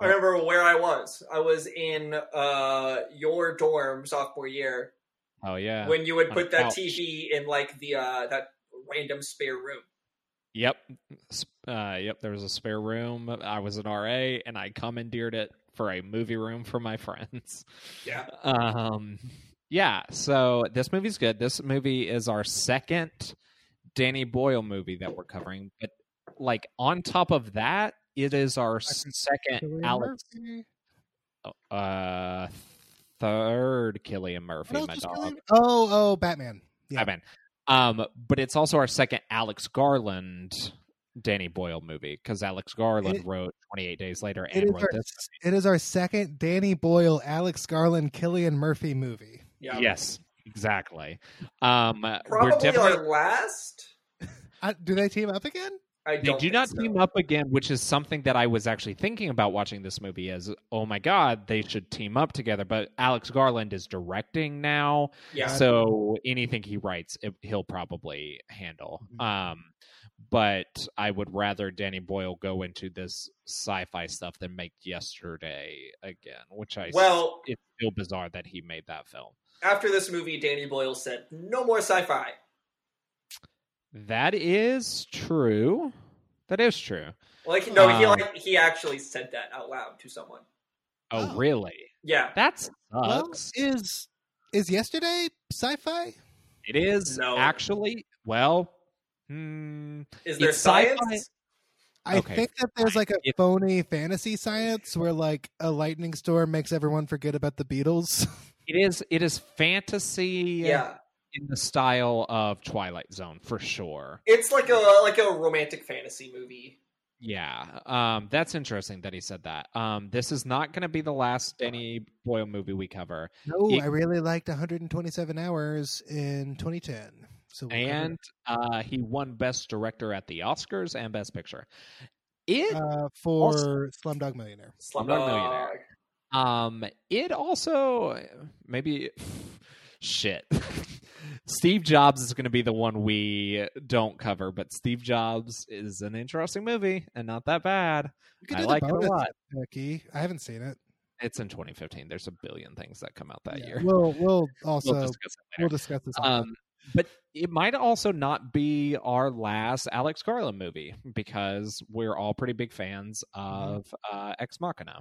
I remember where I was. I was in uh, your dorm sophomore year. Oh yeah. when you would put that couch. TV in like the uh, that random spare room. Yep. Uh, yep. There was a spare room. I was an RA, and I commandeered it for a movie room for my [laughs] friends. Yeah. Um. Yeah. So this movie's good. This movie is our second Danny Boyle movie that we're covering, but like on top of that, it is our second Cillian Alex. Murphy? Uh, third Cillian Murphy, my dog. Cillian- Oh, oh, Batman. Yeah. Batman. Um, but it's also our second Alex Garland Danny Boyle movie because Alex Garland It- wrote 28 Days Later and wrote our, this. it is our second Danny Boyle, Alex Garland, Cillian Murphy movie. Yeah. Yes, exactly. Um, we're Probably definitely. our last. [laughs] Uh, do they team up again? I They don't do not so. team up again, which is something that I was actually thinking about watching this movie as, oh my god, they should team up together. But Alex Garland is directing now, Yeah. so anything he writes, it, he'll probably handle. Mhm. Um, but I would rather Danny Boyle go into this sci-fi stuff than make Yesterday again, which I Well- it's still bizarre that he made that film. After this movie, Danny Boyle said, "No more sci-fi." That is true. That is true. Like no, he Um, like he actually said that out loud to someone. Oh, Oh. really? Yeah. That sucks. Well, is is yesterday sci-fi? it is No. actually. Well, hmm, Is there It's sci-fi. science? I Okay, think that there's like a It- phony fantasy science where like a lightning storm makes everyone forget about the Beatles. [laughs] it is. It is fantasy. Yeah. in the style of Twilight Zone for sure. It's like a like a romantic fantasy movie. Yeah, um, that's interesting that he said that. Um, this is not going to be the last Danny Boyle movie we cover, no, It- I really liked 127 hours in 2010. So we'll and uh, he won Best Director at the Oscars and Best Picture. It uh, for Slumdog Millionaire. Slumdog Millionaire. Um, it also maybe shit. [laughs] Steve Jobs is going to be the one we don't cover, but Steve Jobs is an interesting movie and not that bad. I like it a lot. Becky. I haven't seen it. It's in 2015. There's a billion things that come out that Yeah, year. We'll we'll [laughs] also We'll we'll discuss discuss, this. Um, but it might also not be our last Alex Garland movie because we're all pretty big fans of uh, Ex Machina.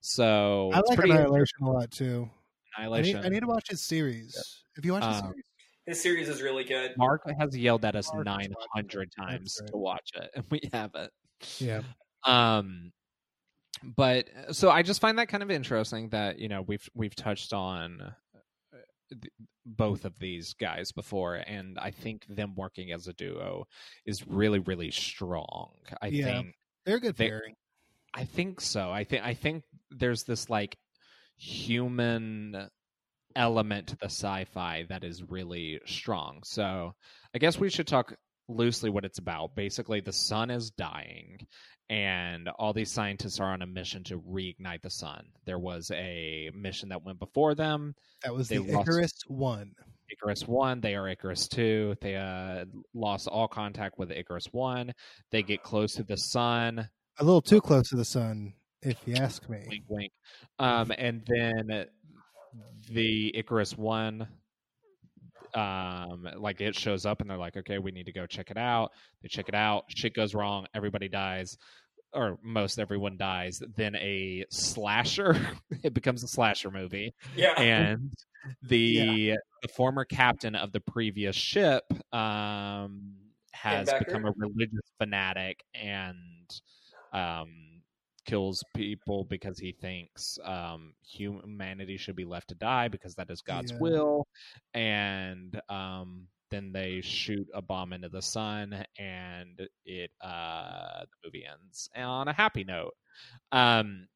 So I like pretty Annihilation a lot too. I need, Annihilation. I need to watch his series. Have you watched his Uh, series? His series is really good. Mark has yelled at us 900 times That's to watch it, and we haven't. Yeah. Um, but so I just find that kind of interesting that you know we've we've touched on uh, th- both of these guys before, and I think them working as a duo is really really strong. I Yeah. think They're a good They- pairing. I think so. I think I think there's this like human element to the sci-fi that is really strong. So I guess we should talk loosely what it's about. Basically, the sun is dying, and all these scientists are on a mission to reignite the sun. There was a mission that went before them, That was they the lost- Icarus One. Icarus One. They are Icarus Two. They uh, lost all contact with Icarus One. They get close to the sun. A little too close to the sun, if you ask me. wink wink um and then the icarus one um like it shows up and they're like okay we need to go check it out. They check it out shit goes wrong everybody dies or most everyone dies then a slasher [laughs] it becomes a slasher movie. Yeah. and the the former captain of the previous ship um has become a religious fanatic and um kills people because he thinks um humanity should be left to die because that is God's Yeah. will and um then they shoot a bomb into the sun and it uh the movie ends on a happy note um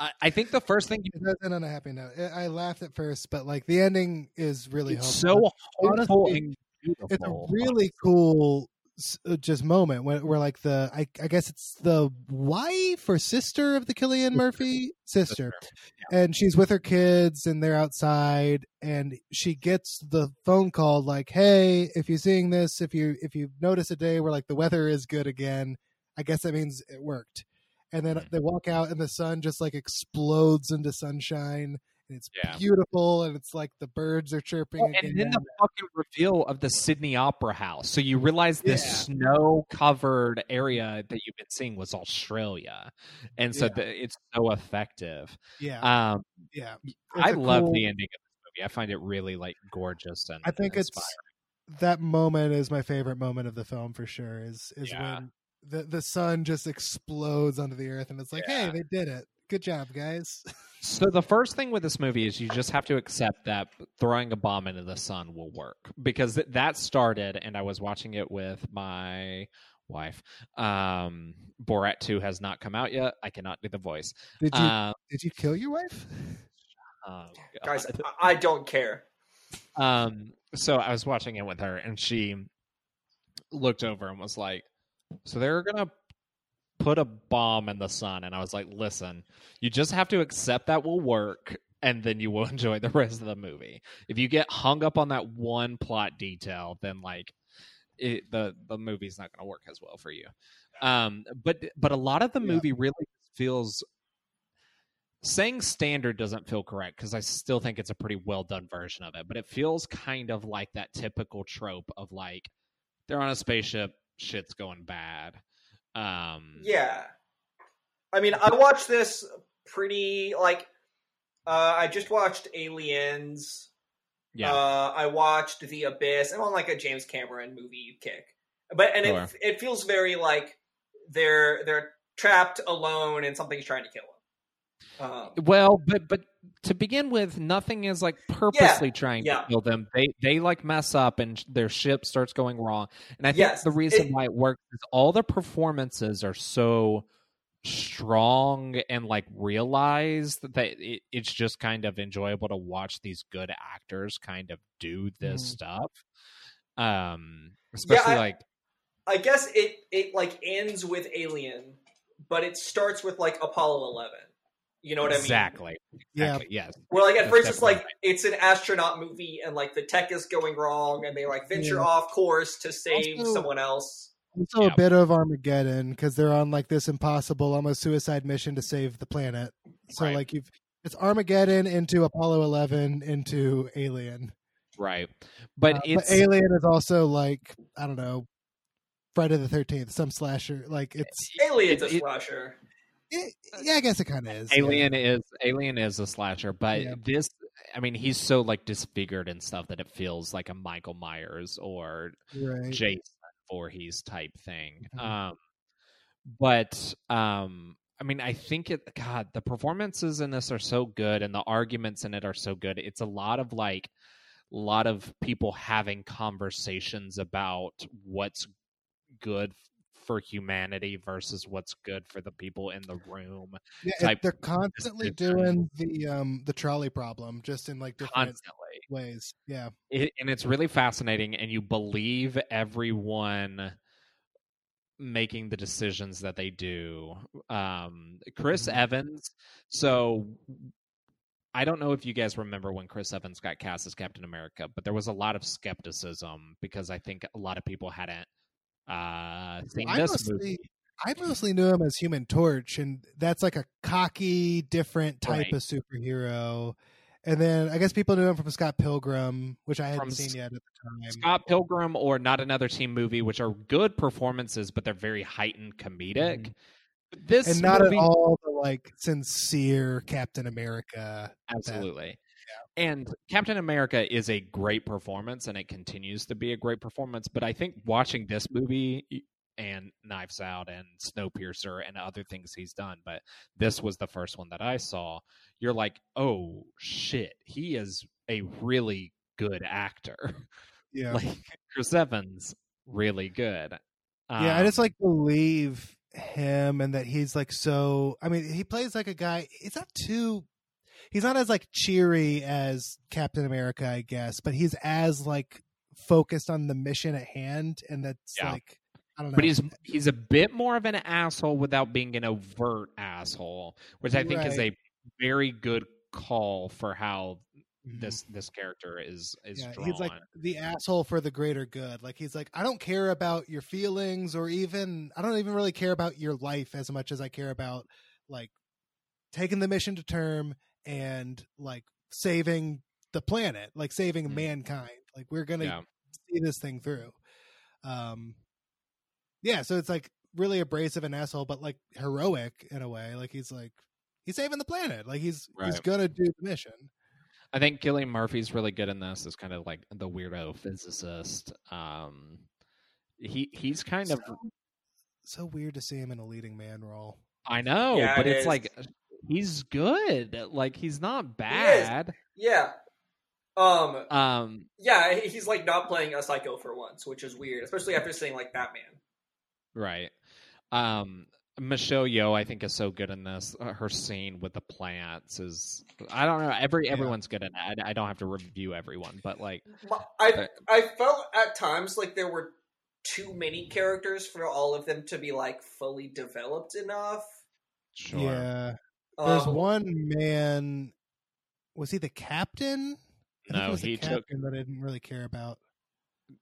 I, I think the first thing It doesn't on a happy note. I laughed at first, but like the ending is really it's hopeful. so hopeful Honestly, and beautiful. it's a really cool just moment where, where like the I, I guess it's the wife or sister of the Cillian Murphy? Sister, and she's with her kids and they're outside and she gets the phone call like hey if you're seeing this if you if you notice a day where like the weather is good again i guess that means it worked. And then Mhm. they walk out and the sun just like explodes into sunshine and it's Yeah. beautiful and it's like the birds are chirping again and then the fucking reveal of the Sydney Opera House. So you realize this Yeah. snow covered area that you've been seeing was Australia. And so Yeah. the, it's so effective. yeah Um, yeah I It's a love cool- the ending of this movie. I find it really like gorgeous and I think it's that moment is my favorite moment of the film for sure. Is is when the the sun just explodes onto the earth, and it's like, hey, they did it. Good job, guys. So the first thing with this movie is you just have to accept that throwing a bomb into the sun will work because th- that started, and I was watching it with my wife. Um, Borat Two has not come out yet. I cannot do the voice. Did you Um, did you kill your wife? [laughs] oh, Guys, I- I don't care. Um, so I was watching it with her, and she looked over and was like, "So they're gonna put a bomb in the sun?" And I was like, "Listen, you just have to accept that will work, and then you will [laughs] enjoy the rest of the movie. If you get hung up on that one plot detail, then like." it, the the movie's not going to work as well for you. Um, but but a lot of the Yeah. movie really feels saying standard doesn't feel correct because I still think it's a pretty well done version of it, but it feels kind of like that typical trope of like they're on a spaceship, shit's going bad. Um, Yeah. I mean, I watched this pretty like uh I just watched Aliens. yeah, Uh I watched The Abyss. I'm on like a James Cameron movie kick. But and Sure. it it feels very like they're they're trapped alone and something's trying to kill them. Um, Well, but but to begin with, nothing is like purposely trying yeah. to kill them. They they like mess up and their ship starts going wrong. And I think Yes, the reason it- why it works is all the performances are so strong and like realized that it, it's just kind of enjoyable to watch these good actors kind of do this Mhm. stuff. Um, especially I- like I guess it it like ends with Alien, but it starts with like Apollo 11. You know what exactly, mean? exactly, Yeah. yes, Well, like at That's first it's definitely like it's an astronaut movie and like the tech is going wrong and they like venture Yeah. off course to save Also- someone else. Also, Yeah. a bit of Armageddon because they're on like this impossible, almost suicide mission to save the planet. So, Right. like, you've it's Armageddon into Apollo 11 into Alien. right. But Uh, it's but Alien is also like I don't know, Friday the Thirteenth, some slasher. Like it's Alien's it- a it- slasher. It, yeah, I guess it kind of is. yeah. Alien is Alien is a slasher, but Yeah. this I mean he's so like disfigured and stuff that it feels like a Michael Myers or right? Jason Voorhees type thing. Mhm. Um but um I mean I think it god the performances in this are so good and the arguments in it are so good. It's a lot of like a lot of people having conversations about what's good for humanity versus what's good for the people in the room Yeah, they're constantly doing the um the trolley problem, just in like different constantly. ways. Yeah, it, and it's really fascinating and you believe everyone making the decisions that they do um chris Mhm. evans so i don't know if you guys remember when chris evans got cast as captain america but there was a lot of skepticism because i think a lot of people hadn't uh seen I this mostly- movie I mostly knew him as Human Torch, and that's like a cocky, different type Right. of superhero. And then I guess people knew him from Scott Pilgrim, which I hadn't From seen yet at the time. scott pilgrim or not another teen movie which are good performances but they're very heightened comedic Mhm. this and not movie, at all the like sincere Captain America. Absolutely. And Captain America is a great performance and it continues to be a great performance. But I think watching this movie and Knives Out and Snowpiercer and other things he's done, but this was the first one that I saw, you're like, oh shit, he is a really good actor. [laughs] Yeah, like Chris Evans, really good. yeah. I just Um, like believe him, and that he's like so. I mean, he plays like a guy. It's not too. He's not as like cheery as Captain America, I guess, but he's as like focused on the mission at hand, and that's Yeah. like I don't know. But he's he's a bit more of an asshole without being an overt asshole, which I think is a very good call for how Mhm. this this character is is Yeah, drawn. he's like the asshole for the greater good. Like he's like, I don't care about your feelings or even I don't even really care about your life as much as I care about like taking the mission to term and like saving the planet, like saving Mhm. mankind. Like we're gonna Yeah. see this thing through. Um yeah, so it's like really abrasive and asshole, but like heroic in a way. Like he's like he's saving the planet. Like he's he's gonna do the mission. I think Cillian Murphy's really good in this. Is kind of like the weirdo physicist. Um, he he's kind of So, so weird to see him in a leading man role. I know, Yeah, but it it's is. like he's good. Like he's not bad. Yeah. Um. Um, Yeah, he's like not playing a psycho for once, which is weird, especially after saying like Batman. Right. Um Michelle Yeoh, I think, is so good in this. Uh, Her scene with the plants is I don't know. Every Yeah. everyone's good in it. I, I don't have to review everyone, but like I Right. I felt at times like there were too many characters for all of them to be like fully developed enough. sure. Yeah. There's Um, one man. Was he the captain? I No, it was the he took- captain that I didn't really care about.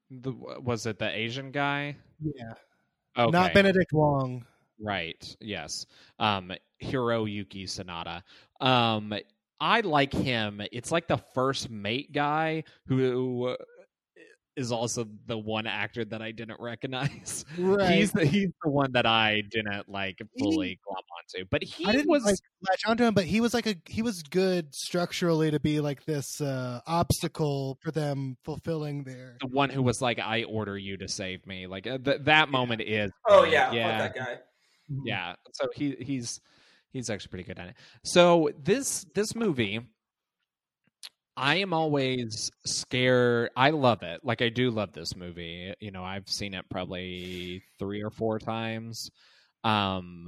the was it the Asian guy? Yeah, Okay. not Benedict Wong. Right. Yes. Um, Hiroyuki Sanada. Um, I like him. It's like the first mate guy who is also the one actor that I didn't recognize. [laughs] Right. He's the he's the one that I didn't like fully glom onto. But he I didn't was like latch onto him, but he was like a he was good structurally to be like this uh, obstacle for them fulfilling their. the one who was like, "I order you to save me." Like uh, th- that moment is. Oh yeah, fuck yeah. that guy. yeah so he he's he's actually pretty good at it so this this movie i am always scared i love it like i do love this movie you know i've seen it probably three or four times um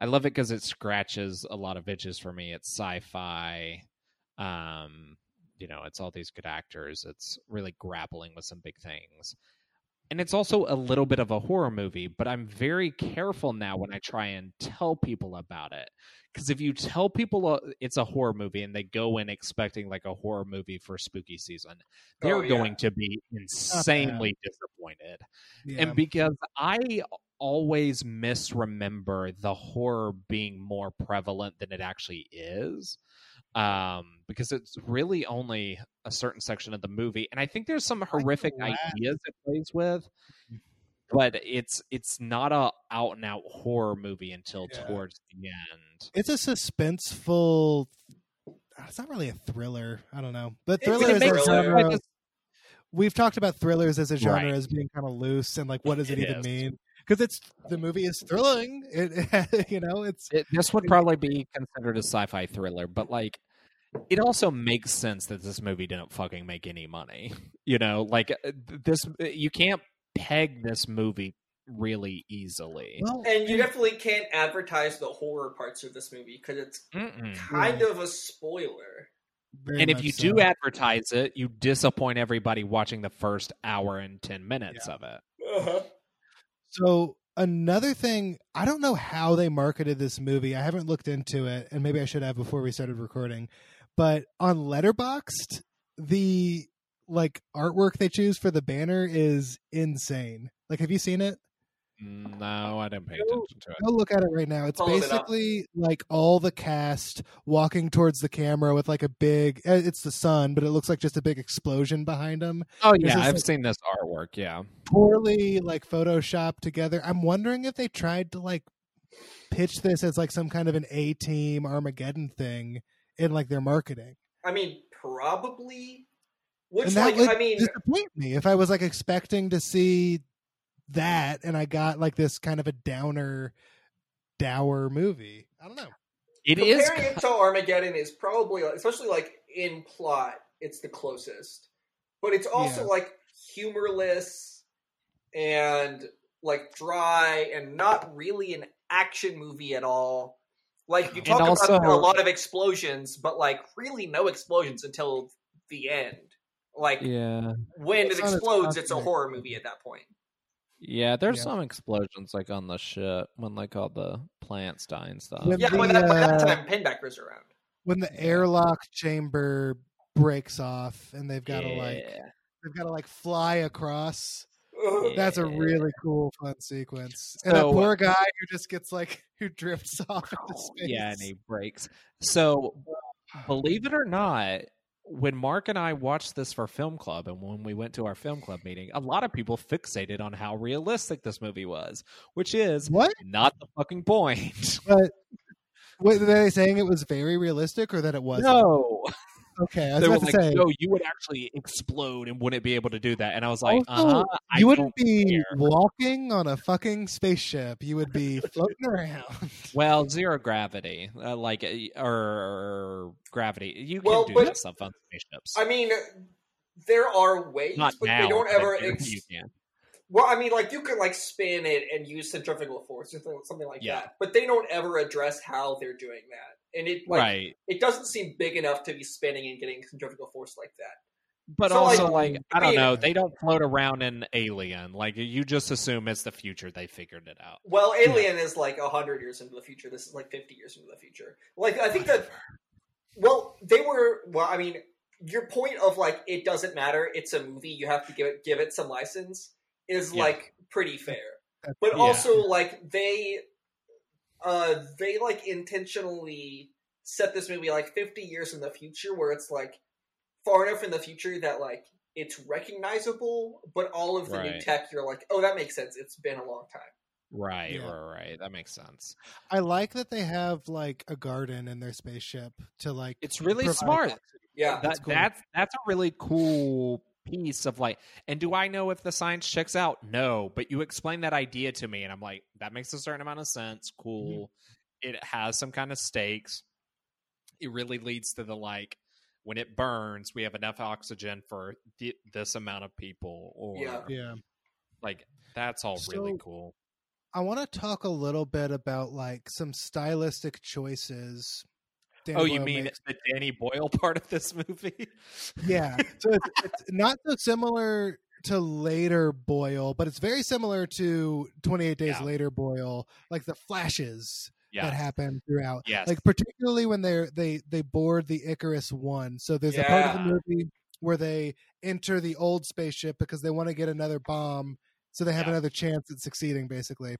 i love it because it scratches a lot of itches for me it's sci-fi um you know it's all these good actors it's really grappling with some big things and it's also a little bit of a horror movie but i'm very careful now when i try and tell people about it because if you tell people uh, it's a horror movie and they go in expecting like a horror movie for spooky season they're Oh, yeah. going to be insanely disappointed Yeah. and because i always misremember the horror being more prevalent than it actually is um because it's really only a certain section of the movie and i think there's some horrific ideas it plays with but it's it's not a out and out horror movie until Yeah. towards the end it's a suspenseful. It's not really a thriller. I don't know, but It- thriller it is a genre. like We've talked about thrillers as a genre Right. as being kind of loose and like what does it, It even is. mean? Because it's the movie is thrilling. It, [laughs] you know, it's it, this would probably be considered a sci-fi thriller but like it also makes sense that this movie didn't fucking make any money [laughs] you know like uh, this you can't peg this movie really easily well, And you definitely can't advertise the horror parts of this movie because it's Mm-mm. kind of a spoiler. very and if you so. do advertise it you disappoint everybody watching the first hour and 10 minutes Yeah. of it Uh-huh. So another thing, I don't know how they marketed this movie. I haven't looked into it, and maybe I should have before we started recording. But on Letterboxd, the like artwork they choose for the banner is insane. Like, have you seen it? No i didn't pay No. attention to it Go look at it right now. It's Pull it up. basically like all the cast walking towards the camera with like a big. uh, It's the sun, but it looks like just a big explosion behind them. oh yeah is i've like- seen this artwork yeah poorly like photoshopped together. I'm wondering if they tried to like pitch this as like some kind of an A team Armageddon thing in like their marketing. I mean, probably. Which, and that like, would I mean, disappoint me if I was like expecting to see that and I got like this kind of a downer dour movie. I don't know. it is comparing it to Armageddon is probably, especially like in plot, it's the closest. But it's also Yeah. like humorless and like dry and not really an action movie at all. Like you And talk also- about a lot of explosions, but like really no explosions until the end. Like yeah when it It's not as explodes, it's a horror movie at that point. Yeah, there's Yeah. some explosions like on the ship when like all the plants die and stuff. When Yeah, the, by that, by that time, Pinbacker's around. When the airlock chamber breaks off and they've got to like they've got to like fly across Ugh. That's a really cool, fun sequence. And that poor guy who just gets like [laughs] who drifts off into space. Yeah, and he breaks. So, [sighs] believe it or not, when Mark and I watched this for film club, and when we went to our film club meeting, a lot of people fixated on how realistic this movie was, which is What? not the fucking point. But were they saying it was very realistic or that it wasn't? no, Okay, I was they were about like, to say "No, you would actually explode and wouldn't be able to do that." And I was like, Also, "Uh huh." you wouldn't be walking on a fucking spaceship. You would be floating around. [laughs] Well, zero gravity, uh, like uh, or, or gravity. You can Well, do but- that stuff on spaceships. I mean, there are ways, Not but now. they don't but ever. you- Ex- you can. well, I mean, like you can like spin it and use centrifugal force or something, something like Yeah. that, but they don't ever address how they're doing that, and it like right. it doesn't seem big enough to be spinning and getting centrifugal force like that. But So, also, like, like, I I don't know, they don't float around in Alien. Like, you just assume it's the future. They figured it out. Well, Alien is like hundred years into the future. This is like fifty years into the future. Like I think that. Well, they were. Well, I mean, your point of like it doesn't matter, it's a movie, you have to give it give it some license is Yeah. like pretty fair. But Yeah. also like they uh they like intentionally set this movie like 50 years in the future where it's like far enough in the future that like it's recognizable, but all of the new tech you're like, "Oh, that makes sense. It's been a long time." Right, Yeah. right, right. That makes sense. I like that they have like a garden in their spaceship to like. It's really smart. oxygen. Yeah. That, That's cool. That's that's a really cool piece of like. And do I know if the science checks out? No, but you explain that idea to me, and I'm like, that makes a certain amount of sense. Cool. Mm-hmm. It has some kind of stakes. It really leads to the like. When it burns, we have enough oxygen for th- this amount of people, or Yeah. Yeah. like that's all really cool. I want to talk a little bit about like some stylistic choices. Danny oh, you Boyle mean makes. the Danny Boyle part of this movie? yeah [laughs] so it's, it's not so similar to later boyle but it's very similar to 28 days Yeah. later boyle like the flashes yeah. that happen throughout Yes. like particularly when they're they they board the icarus one so there's a part of the movie where they enter the old spaceship because they want to get another bomb so they have Yeah. another chance at succeeding basically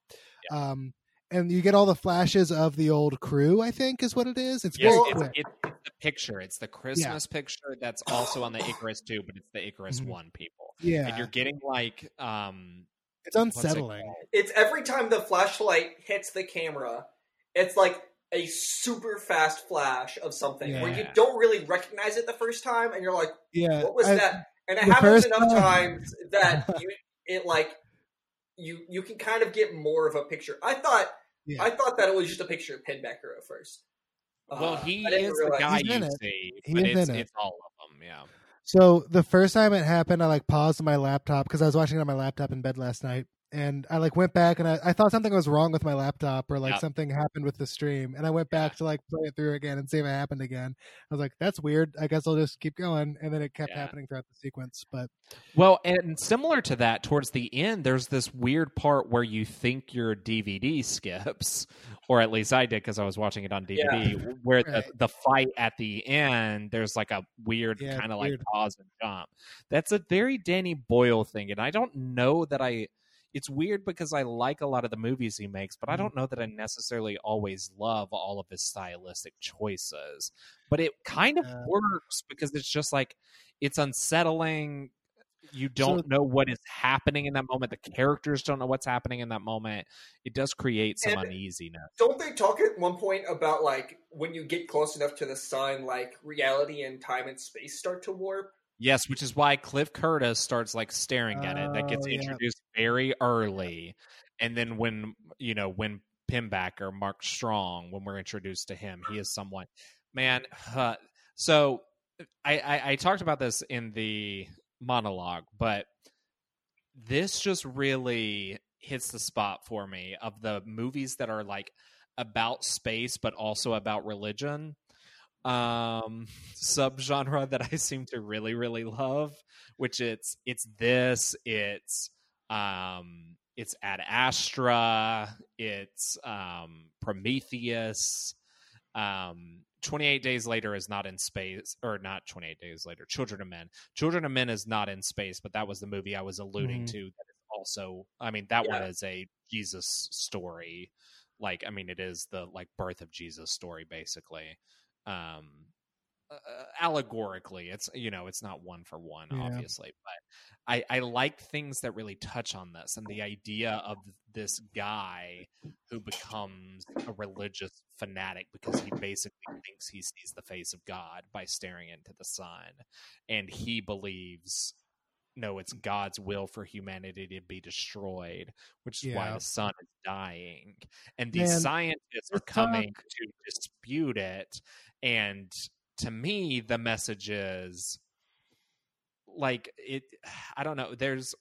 um and you get all the flashes of the old crew i think is what it is it's Yes, very it's, quick. it's, it's the picture. It's the Christmas picture that's also on the Icarus Two, but it's the Icarus Mhm. One people, yeah and you're getting like, um, it's what's it unsettling? It's every time the flashlight hits the camera, it's like a super fast flash of something where you don't really recognize it the first time, and you're like, yeah "What was I- that?" And it happens enough time- times that [laughs] you it like you you can kind of get more of a picture. I thought Yeah. I thought that it was just a picture of Pinbacker at first. Well, Uh, he I didn't is the guy He's in you it. see, He but is it's in it. it's all of them. Yeah, So the first time it happened, I like paused my laptop because I was watching it on my laptop in bed last night, and I like went back and I, I thought something was wrong with my laptop or like Yep. something happened with the stream, and I went back to like play it through again and see if it happened again. I was like, "That's weird. I guess I'll just keep going," and then it kept Yeah. happening throughout the sequence. But Well, and similar to that, towards the end, there's this weird part where you think your DVD skips, [laughs] or at least I did because I was watching it on DVD, where the, Right. the fight at the end, there's like a weird Yeah, kind of like pause and jump. That's a very Danny Boyle thing, and I don't know that I. It's weird because I like a lot of the movies he makes, but I Mhm. don't know that I necessarily always love all of his stylistic choices. But it kind of Yeah. works because it's just like it's unsettling you don't know what is happening in that moment. The characters don't know what's happening in that moment. It does create some uneasiness. Don't they talk at one point about like when you get close enough to the sun, like reality and time and space start to warp? Yes, which is why Cliff Curtis starts like staring at it. That gets Oh, yeah. introduced very early, and then when you know when Pinbacker, Mark Strong, when we're introduced to him, he is someone. Man, uh, so I, I I talked about this in the monologue, but this just really hits the spot for me of the movies that are like about space but also about religion um subgenre that I [laughs] seem to really really love which it's it's this it's um it's Ad Astra it's um Prometheus um 28 days later is not in space or not 28 days later children of men children of men is not in space but that was the movie i was alluding Mhm. to that is also i mean that one Yeah. is a jesus story like i mean it is the like birth of jesus story basically um uh, allegorically it's you know it's not one for one Yeah. obviously but i i like things that really touch on this and the idea of this guy who becomes a religious fanatic because he basically thinks he sees the face of god by staring into the sun and he believes no it's god's will for humanity to be destroyed which is why the sun is dying and these Man, scientists are coming talk- to dispute it. And to me the message is like it i don't know there's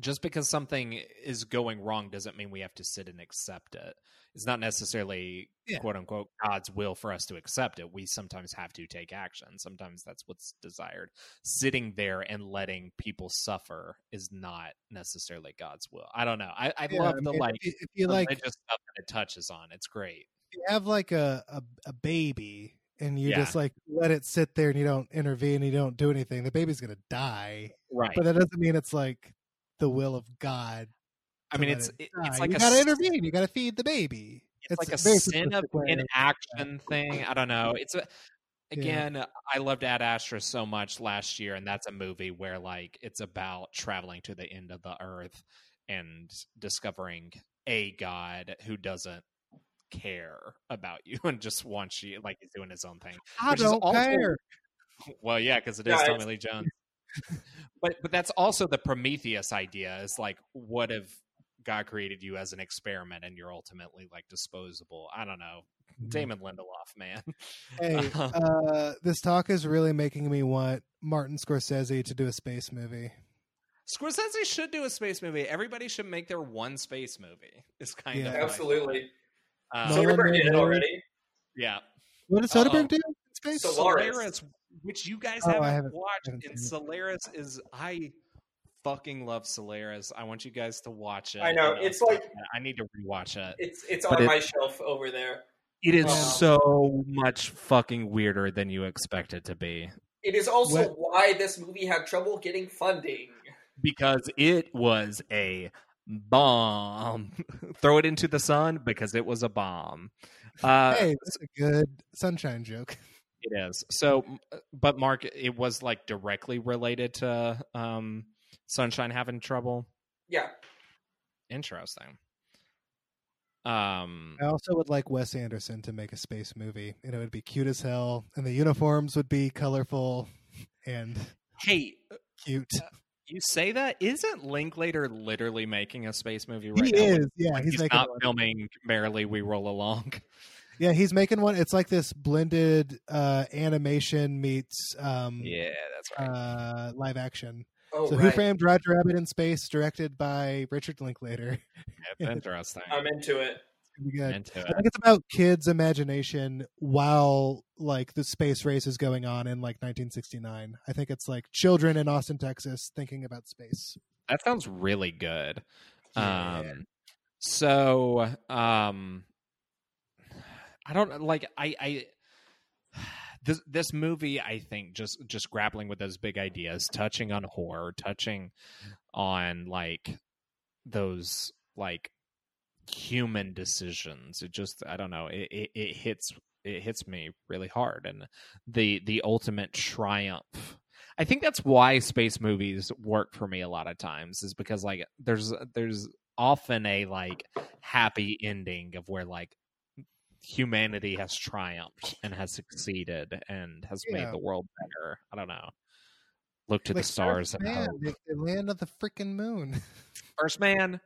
just because something is going wrong doesn't mean we have to sit and accept it. It's not necessarily Yeah. quote unquote god's will for us to accept it. We sometimes have to take action. Sometimes that's what's desired. Sitting there and letting people suffer is not necessarily god's will. I don't know. I, I yeah, love I the mean, like if you, if like religious stuff that it touches on. It's great you have like a, a a baby and you Yeah. just like let it sit there and you don't intervene, you don't do anything, the baby's gonna die. Right. But that doesn't mean it's like the will of God. I mean, it's it it- it's like you a gotta intervene. You gotta feed the baby. It's, like a very sin of simplistic way in of- action thing. I don't know. It's a Yeah. again. I loved Ad Astra so much last year, and that's a movie where like it's about traveling to the end of the earth and discovering a god who doesn't care about you [laughs] and just wants you like he's doing his own thing. I which don't also- care. [laughs] Well, yeah, because it is Yeah, Tommy Lee Jones. [laughs] but but that's also the Prometheus idea. Is like, what if God created you as an experiment and you're ultimately like disposable? I don't know. Damon Lindelof, man. Hey, Um, uh, this talk is really making me want Martin Scorsese to do a space movie. Scorsese should do a space movie. Everybody should make their one space movie. It's kind Yeah. of Absolutely. Thought. No Um, one Soderbergh did it already. yeah, What did Uh-oh. Soderbergh do in space? So- Solaris. Solaris, which you guys Oh, I haven't, haven't- watched, haven't and. Solaris is I fucking love Solaris. I want you guys to watch it. I know, it's uh, like- I need to rewatch it. It's it's But on it- my shelf over there. It is Yeah. so much fucking weirder than you expect it to be It is also What- why this movie had trouble getting funding. because it was a bomb. [laughs] Throw it into the sun because it was a bomb. Uh, hey, that's a good sunshine joke. [laughs] It is. So, but Mark, it was like directly related to um, Sunshine having trouble. Yeah, Interesting. Um, I also would like Wes Anderson to make a space movie, and it would be cute as hell, and the uniforms would be colorful [laughs] and hey, cute. You say that isn't Linklater literally making a space movie right he now? is, yeah. He's, he's, making not one. filming Merrily We Roll Along. [laughs] Yeah, he's making one. It's like this blended uh, animation meets um, Yeah, that's right. uh, live action. Oh, so, Who right. Framed Roger Rabbit in Space, directed by Richard Linklater. It's [laughs] interesting. I'm into it. Good. I think it's about kids' imagination while like the space race is going on in like 1969. I think it's like children in Austin, Texas, thinking about space. That sounds really good. Yeah. Um, so um, I don't like I I this this movie I think just just grappling with those big ideas, touching on horror, touching on like those like human decisions. It just I don't know. It it, it hits it hits me really hard and the the ultimate triumph I think that's why space movies work for me a lot of times is because like there's there's often a like happy ending of where like humanity has triumphed and has succeeded and has Yeah. made the world better. I don't know. Look to Like the stars and Man, hope. Land on the freaking moon. First Man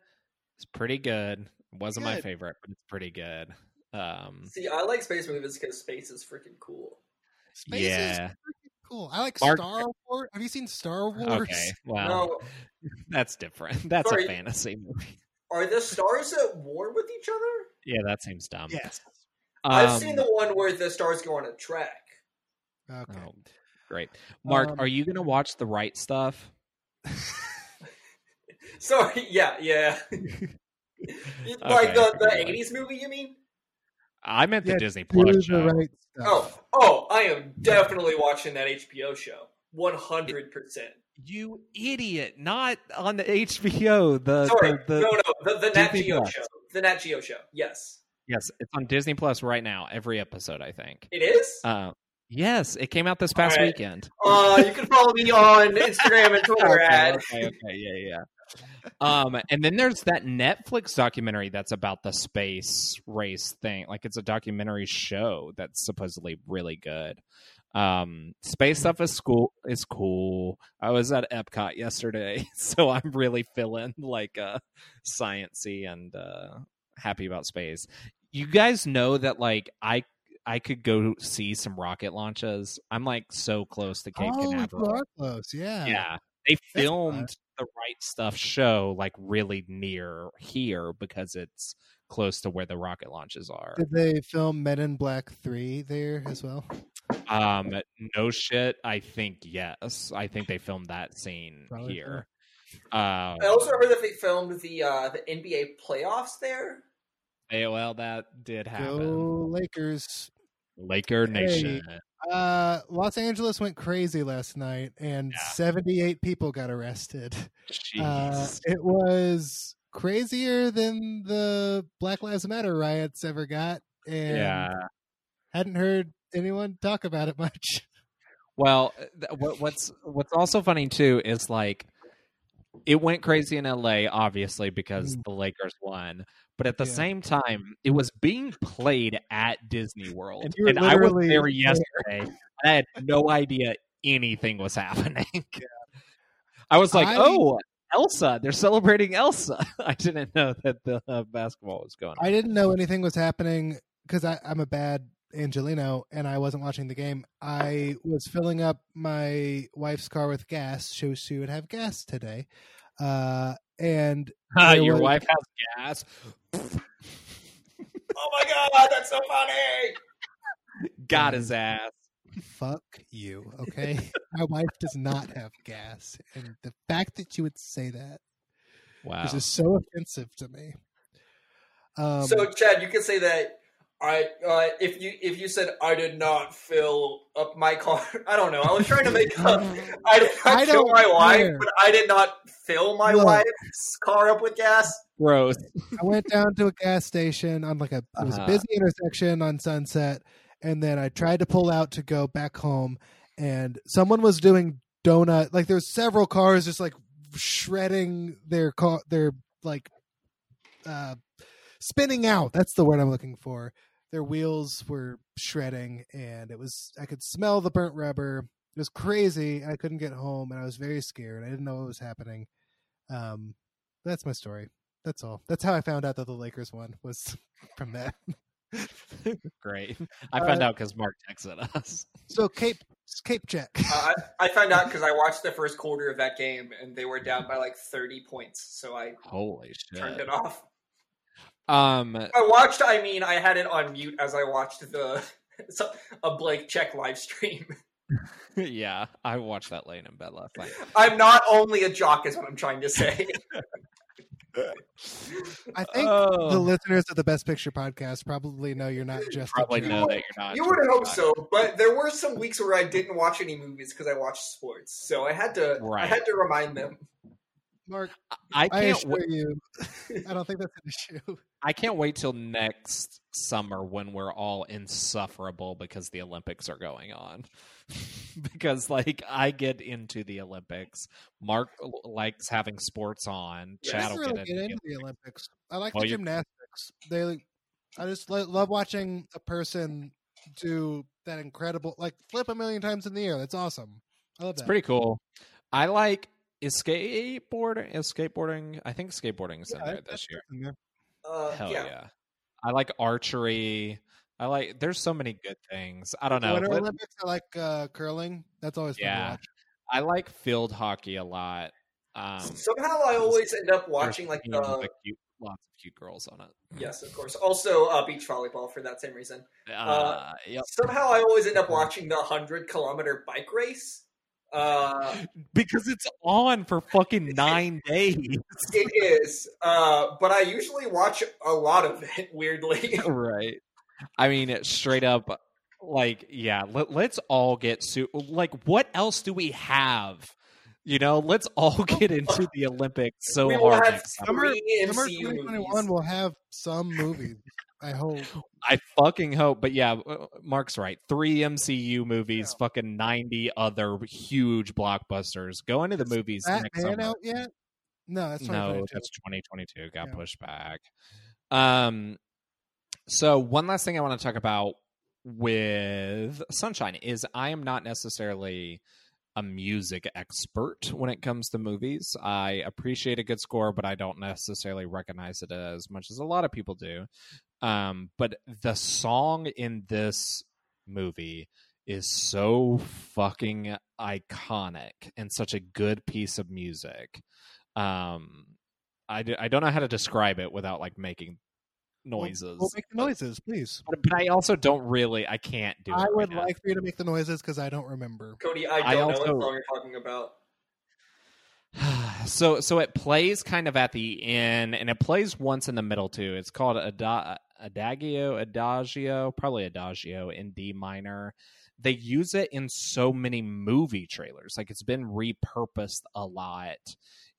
is pretty good. Wasn't my favorite, but it's pretty good. Um See, I like space movies because space is freaking cool. Space Yeah. is cool. I like Mark- Star Wars. Have you seen Star Wars? okay. [laughs] Well, No, [laughs] that's different. That's Sorry. a fantasy movie. are the stars at war with each other? Yeah, that seems dumb. Yes. I've Um, seen the one where the stars go on a track. Okay. Oh, great. Mark, Um, are you going to watch the right stuff? [laughs] Sorry, yeah, yeah. [laughs] like the the eighties movie, you mean? I meant the Yeah, Disney Plus show. right. Oh, oh, I am definitely watching that HBO show. One hundred percent. You idiot! Not on the HBO. The, Sorry, the, the no, no, the, the Nat Geo Plus. show. The Nat Geo show. Yes, yes, it's on Disney Plus right now. Every episode, I think. it is. Uh, yes, it came out this past All right. weekend. Uh, you can follow me on [laughs] Instagram and Twitter okay, at. okay, okay, yeah, yeah. Um, and then there's that Netflix documentary that's about the space race thing. Like it's a documentary show that's supposedly really good. Um, space stuff is cool. Is cool. I was at Epcot yesterday, [laughs] so I'm really feeling like uh sciency and uh happy about space. You guys know that like I I could go see some rocket launches. I'm like so close to Cape oh, Canaveral. close. Yeah. Yeah. They filmed the right stuff show like really near here because it's close to where the rocket launches are. Did they film Men in Black 3 there as well? Um no shit, I think yes. I think they filmed that scene Probably here. Uh I also heard that they filmed the uh, the NBA playoffs there. well that did happen. Go Lakers. Laker Hey. Nation. Uh, Los Angeles went crazy last night, and Yeah. 78 people got arrested. Jeez. Uh, it was crazier than the Black Lives Matter riots ever got, and yeah. hadn't heard anyone talk about it much. Well, th- what, what's what's also funny too is like it went crazy in LA, obviously because Mm. the Lakers won. But at the Yeah. same time, it was being played at Disney World, And and I was there yesterday. And I had no idea anything was [laughs] happening. I was like, I- "Oh, Elsa! They're celebrating Elsa." [laughs] I didn't know that the uh, basketball was going. on. I didn't know anything was happening because I'm a bad Angeleno and I wasn't watching the game. I was filling up my wife's car with gas. She, she would have gas today. Uh, and [laughs] there your was- wife has gas. [laughs] Oh my god, that's so funny! Got his ass. fuck you, okay? [laughs] my wife does not have gas. And the fact that you would say that Wow. is just so offensive to me. Um, so Chad, you can say that I uh, if you if you said I did not fill up my car. [laughs] I don't know. I was trying to make up. [laughs] I did not I fill don't my wife, care. but I did not fill my Look. wife's car up with gas. Gross. [laughs] I went down to a gas station on like a it was a Uh-huh. busy intersection on Sunset, and then I tried to pull out to go back home, and someone was doing donut. Like there's several cars just like shredding their car, their like uh spinning out. That's the word I'm looking for. Their wheels were shredding, and it was I could smell the burnt rubber. It was crazy. I couldn't get home, and I was very scared. I didn't know what was happening. Um, that's my story. That's all. That's how I found out that the Lakers won was [laughs] from that. [laughs] Great. I found Uh, out because Mark texted us. So Cape Cape check. Uh, I, [laughs] I found out because I watched the first quarter of that game and they were down by like thirty points, so I Holy turned it off. Um, I watched. I mean, I had it on mute as I watched the [laughs] a Blake check live stream. [laughs] yeah, I watched that late in bed last night. I'm not only a jock, is what I'm trying to say. [laughs] I think Oh. the listeners of the Best Picture podcast probably know you're not just Probably jock. know that you're not. you would hope George so, but there were some weeks where I didn't watch any movies because I watched sports, so I had to. I had to remind them. Mark, I I can't. assure wa- you, [laughs] I don't think that's an issue. I can't wait till next summer when we're all insufferable because the Olympics are going on. [laughs] because like I get into the Olympics. Mark likes having sports on. Yeah, I Chad will really get get into into the Olympics. I like Well, the gymnastics. They, I just lo- love watching a person do that incredible, like flip a million times in the air. That's awesome. I love It's pretty cool. I like is skateboarding. Is skateboarding? I think skateboarding is Yeah, in there this year. there. Uh, Hell yeah. yeah. I like archery. I like. There's so many good things. I don't know. Winter Let- Olympics, I like uh, curling. That's always fun to Yeah. watch. I like field hockey a lot. Um, Somehow I always end up watching like teams the cute, lots of cute girls on it. yes, of course. Also, uh, beach volleyball for that same reason. Uh, yep. Somehow I always end up [laughs] watching the hundred kilometer bike race. Uh, Because it's on for fucking nine days. [laughs] it is, uh, but I usually watch a lot of it. Weirdly, [laughs] right. I mean, straight up. Like, yeah. Let, let's all get su- like. What else do we have? You know, let's all [laughs] get into the Olympics so we will hard have next summer. Summer- three Summer MCU 2021 will have some movies. I hope. I fucking hope. But yeah, uh, Mark's right. Three MCU movies, fucking 90 other huge blockbusters. Go into the movies That next man summer. out yet? No, that's no, 2022. that's 2022. Got Yeah. pushed back. Um, so one last thing I want to talk about with Sunshine is I am not necessarily a music expert when it comes to movies. I appreciate a good score, but I don't necessarily recognize it as much as a lot of people do. Um, but the song in this movie is so fucking iconic and such a good piece of music. Um, I, d- I don't know how to describe it without like making noises. Well, make the noises, please. but, but I also don't really. I can't do. I it would right now. like for you to make the noises because I don't remember. Cody, I I don't know also- what song you're talking about. [sighs] so so it plays kind of at the end and it plays once in the middle too it's called Ada- adagio, adagio, probably adagio in D minor. They use it in so many movie trailers. Like it's been repurposed a lot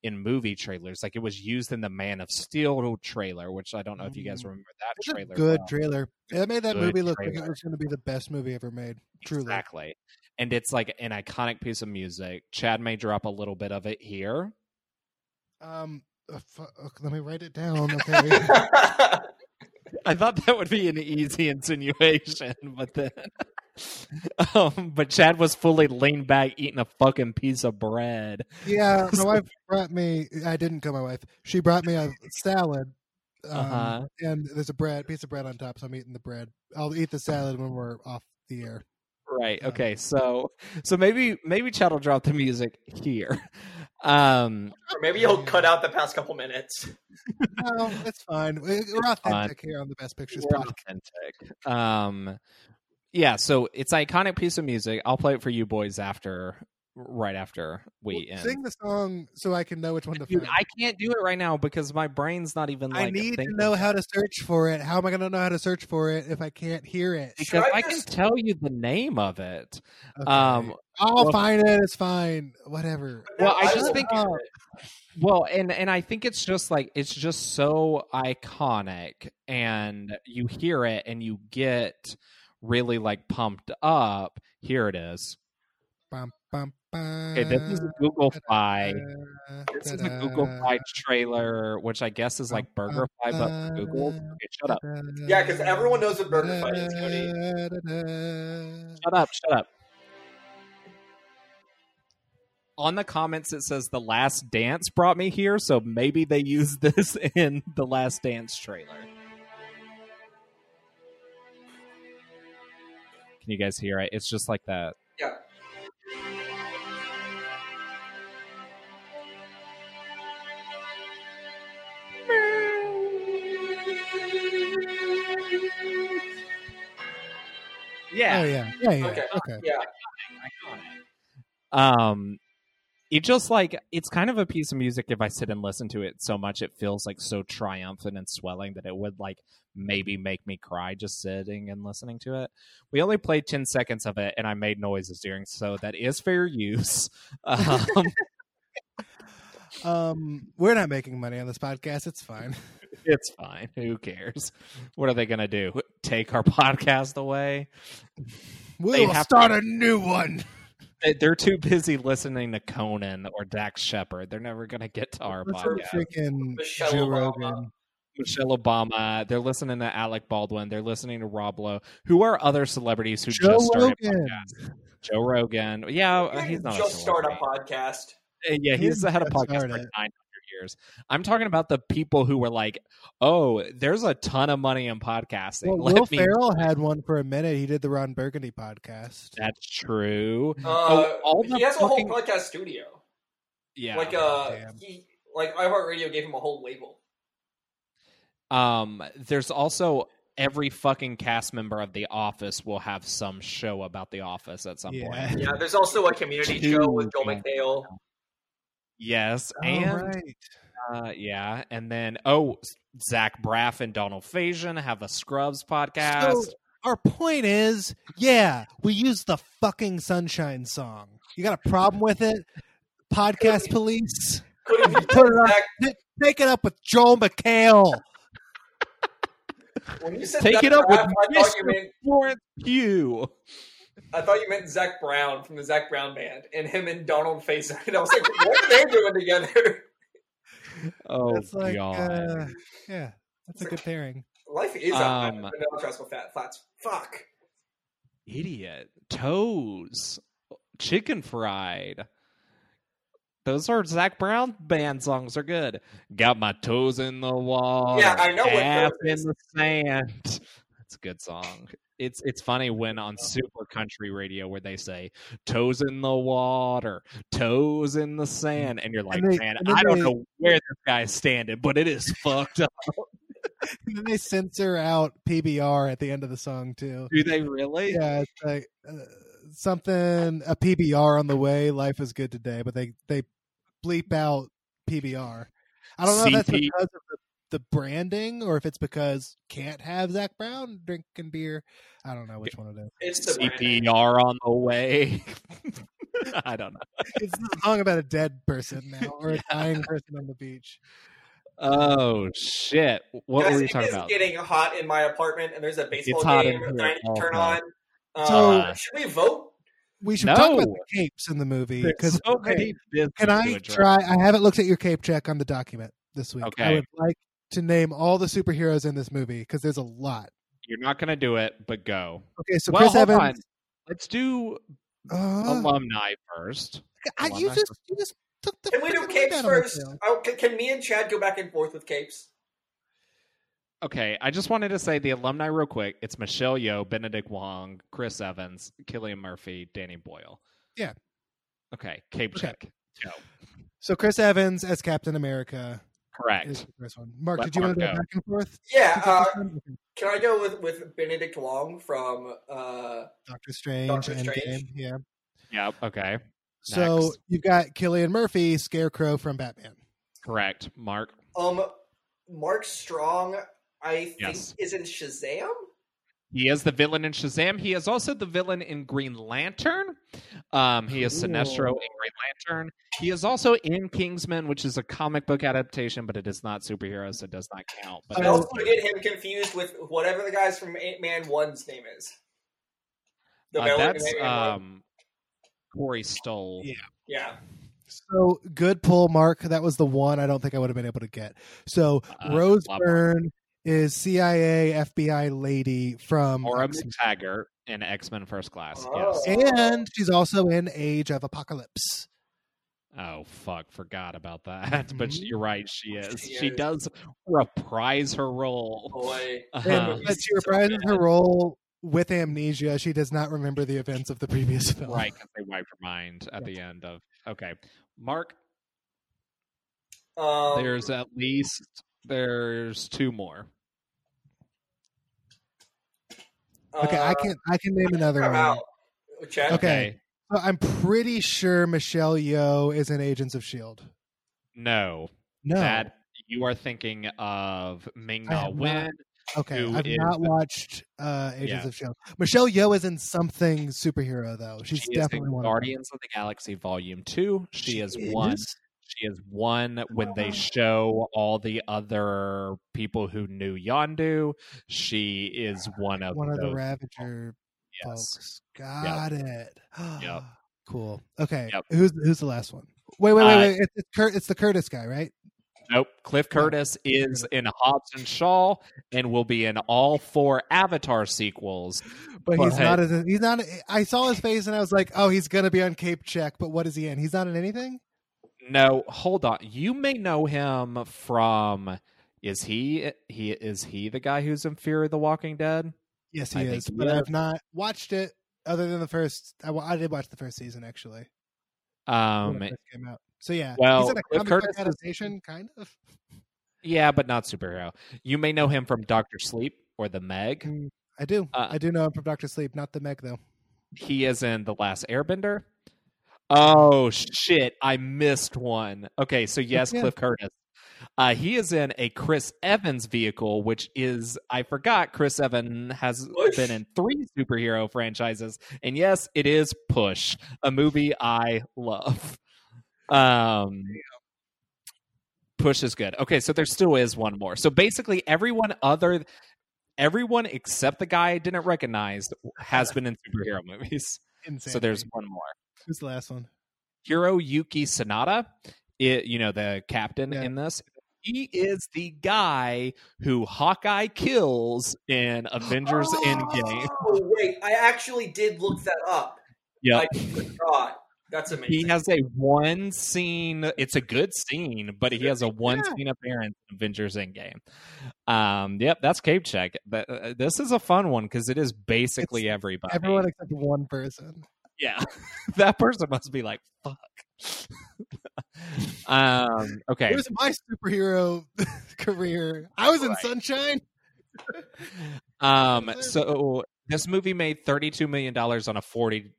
in movie trailers. Like it was used in the Man of Steel trailer, which I don't know if you guys Mm. remember that It's a trailer. good well. trailer. It made that Good movie look like it was going to be the best movie ever made. Truly. Exactly. And it's like an iconic piece of music. Chad may drop a little bit of it here. Um, uh, uh, let me write it down. Okay. [laughs] I thought that would be an easy insinuation, but then [laughs] [laughs] um, but Chad was fully leaned back eating a fucking piece of bread. yeah, [laughs] my wife brought me. I didn't call my wife. She brought me a salad. Um, Uh-huh. And there's a bread piece of bread on top, so I'm eating the bread. I'll eat the salad when we're off the air. Right. Yeah. Okay. So so maybe maybe Chad will drop the music here. Um or maybe he'll cut out the past couple minutes. No, it's fine. We- We're authentic here on the Best Pictures we're podcast. authentic. Um yeah, so it's an iconic piece of music. I'll play it for you boys after right after we Well, end. Sing the song so I can know which one to Dude, find. I can't do it right now because my brain's not even like I need to know how to search for it. How am I going to know how to search for it if I can't hear it? because I I, can just- tell you the name of it. Okay. Um I'll well- find it. It's fine. Whatever. Well, I I just think Well, and and I think it's just like it's just so iconic, and you hear it and you get really like pumped up. Here it is. bum, bum, bum, Okay, this is a Google Fi. da, This is a Google da, Fi trailer, which I guess is like Bum, Burger Fi, but Google. Okay, shut up, da, Yeah, 'cause everyone knows what Burger Fi is, Cody. da, da, da. shut up, shut up. On the comments, it says the Last Dance brought me here, so maybe they used [laughs] this in the Last Dance trailer. Can you guys hear it? It's just like that. Yeah. Oh yeah, yeah, yeah. Okay. Okay. Yeah. Um, it just like it's kind of a piece of music. If I sit and listen to it so much, it feels like so triumphant and swelling that it would like maybe make me cry just sitting and listening to it. We only played ten seconds of it, and I made noises during, so that is fair use. [laughs] Um, [laughs] Um, we're not making money on this podcast. It's fine. [laughs] it's fine. Who cares? What are they gonna do? Take our podcast away? We'll start to- a new one. They- They're too busy listening to Conan or Dax Shepard. They're never gonna get to our Listen podcast. freaking Michelle Joe Obama. Rogan. Michelle Obama. They're listening to Alec Baldwin. They're listening to Rob Lowe. Who are other celebrities who Joe just started Rogan. podcasts? Joe Rogan. Yeah, uh, he's not just a start a podcast. Uh, Yeah, He he's didn't had a podcast start for it. 900 years. I'm talking about the people who were like, "Oh, there's a ton of money in podcasting." Well, Let Will me- Ferrell had one for a minute. He did the Ron Burgundy podcast. That's true. Uh, Oh, all he has fucking- a whole podcast studio. Yeah. Like uh, damn. he like iHeartRadio gave him a whole label. Um, there's also every fucking cast member of The Office will have some show about The Office at some Yeah. point. Yeah, there's also a community Two, show with Joel yeah. McHale. Yes, Oh, and right. uh, yeah, and then oh, Zach Braff and Donald Faison have a Scrubs podcast. So our point is, yeah, we use the fucking Sunshine song. You got a problem with it? Podcast police, Couldn't Put [laughs] it on. Take it up with Joel McHale. when you said Take it up with Braff, I thought you Mr. meant Florence Pugh. I thought you meant Zac Brown from the Zac Brown band, and him and Donald Faison. [laughs] And I was like, what are they doing together? [laughs] Oh That's like, god. uh, yeah, that's a good pairing. Life is a Um, vanilla trust with fat flats. Fuck. Idiot. Toes. Chicken fried. Those are Zac Brown band songs are good. Got my toes in the wall. Yeah, I know what ass in the sand. That's a good song. It's it's funny when on super country radio where they say toes in the water, toes in the sand, and you're like, And they- man, I don't they- know where this guy's standing, but it is fucked up. [laughs] And then they censor out PBR at the end of the song too. Do they really? Yeah, it's like uh, something a PBR on the way. Life is good today, but they they bleep out PBR. I don't know if that's because of the the branding or if it's because can't have Zac Brown drinking beer. I don't know which one it is. It's the branding. CPR on the way. [laughs] I don't know. It's a song about a dead person now or a dying person on the beach. Oh shit! What Guys, were you it talking is about? getting hot in my apartment, and there's a baseball hot in game here that I need to turn on. Uh, So- should we vote? We should talk about the capes in the movie There's because so many business can I try? I haven't looked at your cape check on the document this week. Okay. I would like to name all the superheroes in this movie because there's a lot. You're not going to do it, but go. Okay, so well, Chris hold Evans. on. Let's do Uh, alumni first. I, you alumni. just you just took the. Can we do capes wind out of my first? Oh, can, can me and Chad go back and forth with capes? Okay, I just wanted to say the alumni real quick. It's Michelle Yeoh, Benedict Wong, Chris Evans, Cillian Murphy, Danny Boyle. Yeah. Okay, Cape Okay. check. Go. So Chris Evans as Captain America is Correct. the first one. Mark, Let did you want to go go. back and forth? Yeah. Uh, this one? Okay. can I go with, with Benedict Wong from? Uh, Doctor Strange, Doctor Endgame, Strange. yeah. Yep. Okay. So Next. you've got Cillian Murphy, Scarecrow from Batman. Correct. Mark. um, Mark Strong, I think, Yes. is in Shazam. He is the villain in Shazam. He is also the villain in Green Lantern. Um, he is Sinestro in Green Lantern. He is also in Kingsman, which is a comic book adaptation, but it is not superheroes. so it does not count. But I also get him confused with whatever the guys from Ant Man One's name is. The uh, that's um, Corey Stoll. Yeah. yeah. So good pull, Mark. That was the one I don't think I would have been able to get. So Uh, Rose lot more. Byrne is CIA FBI lady from Moira X-Men. MacTaggert in X Men First Class. Oh. Yes. and she's also in Age of Apocalypse. Oh fuck, forgot about that. [laughs] But Mhm. you're right, she is. She She, is. does reprise her role. Boy. And, Um, but she reprises her role with amnesia. She does not remember the events of the previous [laughs] film. right, because they wipe her mind at the end of. Okay, Mark. Um, There's at least there's two more. Okay, I uh, can I can name another I'm one. out. Chad? Okay. So I'm pretty sure Michelle Yeoh is in Agents of Shield. No, No. that you are thinking of Ming I Na Wen. Okay, who I've is- not watched uh, Agents Yeah. of Shield. Michelle Yeoh is in something superhero though. She's she is definitely in one. of them. Guardians of the Galaxy Volume Two. She, is one. She is one when they show all the other people who knew Yondu. She is one of one of the. Ravager Yes. folks. Got it. Yep. [gasps] Cool. Okay. Yep. Who's who's the last one? Wait, wait, wait, Uh, wait. It's, it's, Kurt, it's the Curtis guy, right? Nope. Cliff Curtis is in Hobbs and Shaw and will be in all four Avatar sequels. [gasps] But he's But- not. In, he's not. I saw his face and I was like, oh, he's gonna be on Cape Check. But what is he in? He's not in anything. No, hold on. You may know him from. Is he he is he the guy who's in Fear of the Walking Dead? Yes, he think is. But. I've not watched it other than the first. I, I did watch the first season actually. Um, came out. So yeah, well, he's in a comic book Curtis is- kind of. yeah, but not superhero. You may know him from Doctor Sleep or The Meg. Mm, I do. Uh, I do know him from Doctor Sleep, not the Meg though. He is in The Last Airbender. Oh shit! I missed one. Okay, so yes, Yeah. Cliff Curtis. Uh, he is in a Chris Evans vehicle, which is I forgot. Chris Evans has Push. been in three superhero franchises, and yes, it is Push, a movie I love. Um, Push is good. Okay, so there still is one more. So basically, everyone other, everyone except the guy I didn't recognize has [laughs] been in superhero movies. Insane. So there's one more. Who's the last one? Hiroyuki Sanada, it, you know, the captain Yeah. in this. He is the guy who Hawkeye kills in Avengers Endgame. Oh, wait. I actually did look that up. Yeah. I forgot. That's amazing. He has a one scene. It's a good scene, but he has a one Yeah. scene appearance in Avengers Endgame. Um, yep, that's Cape Check. But, uh, this is a fun one because it is basically everybody. Everyone except one person. Yeah, [laughs] that person must be like, "Fuck." [laughs] um. Okay. It was my superhero [laughs] career? I was in Sunshine. Um. So this movie made thirty-two million dollars on a forty.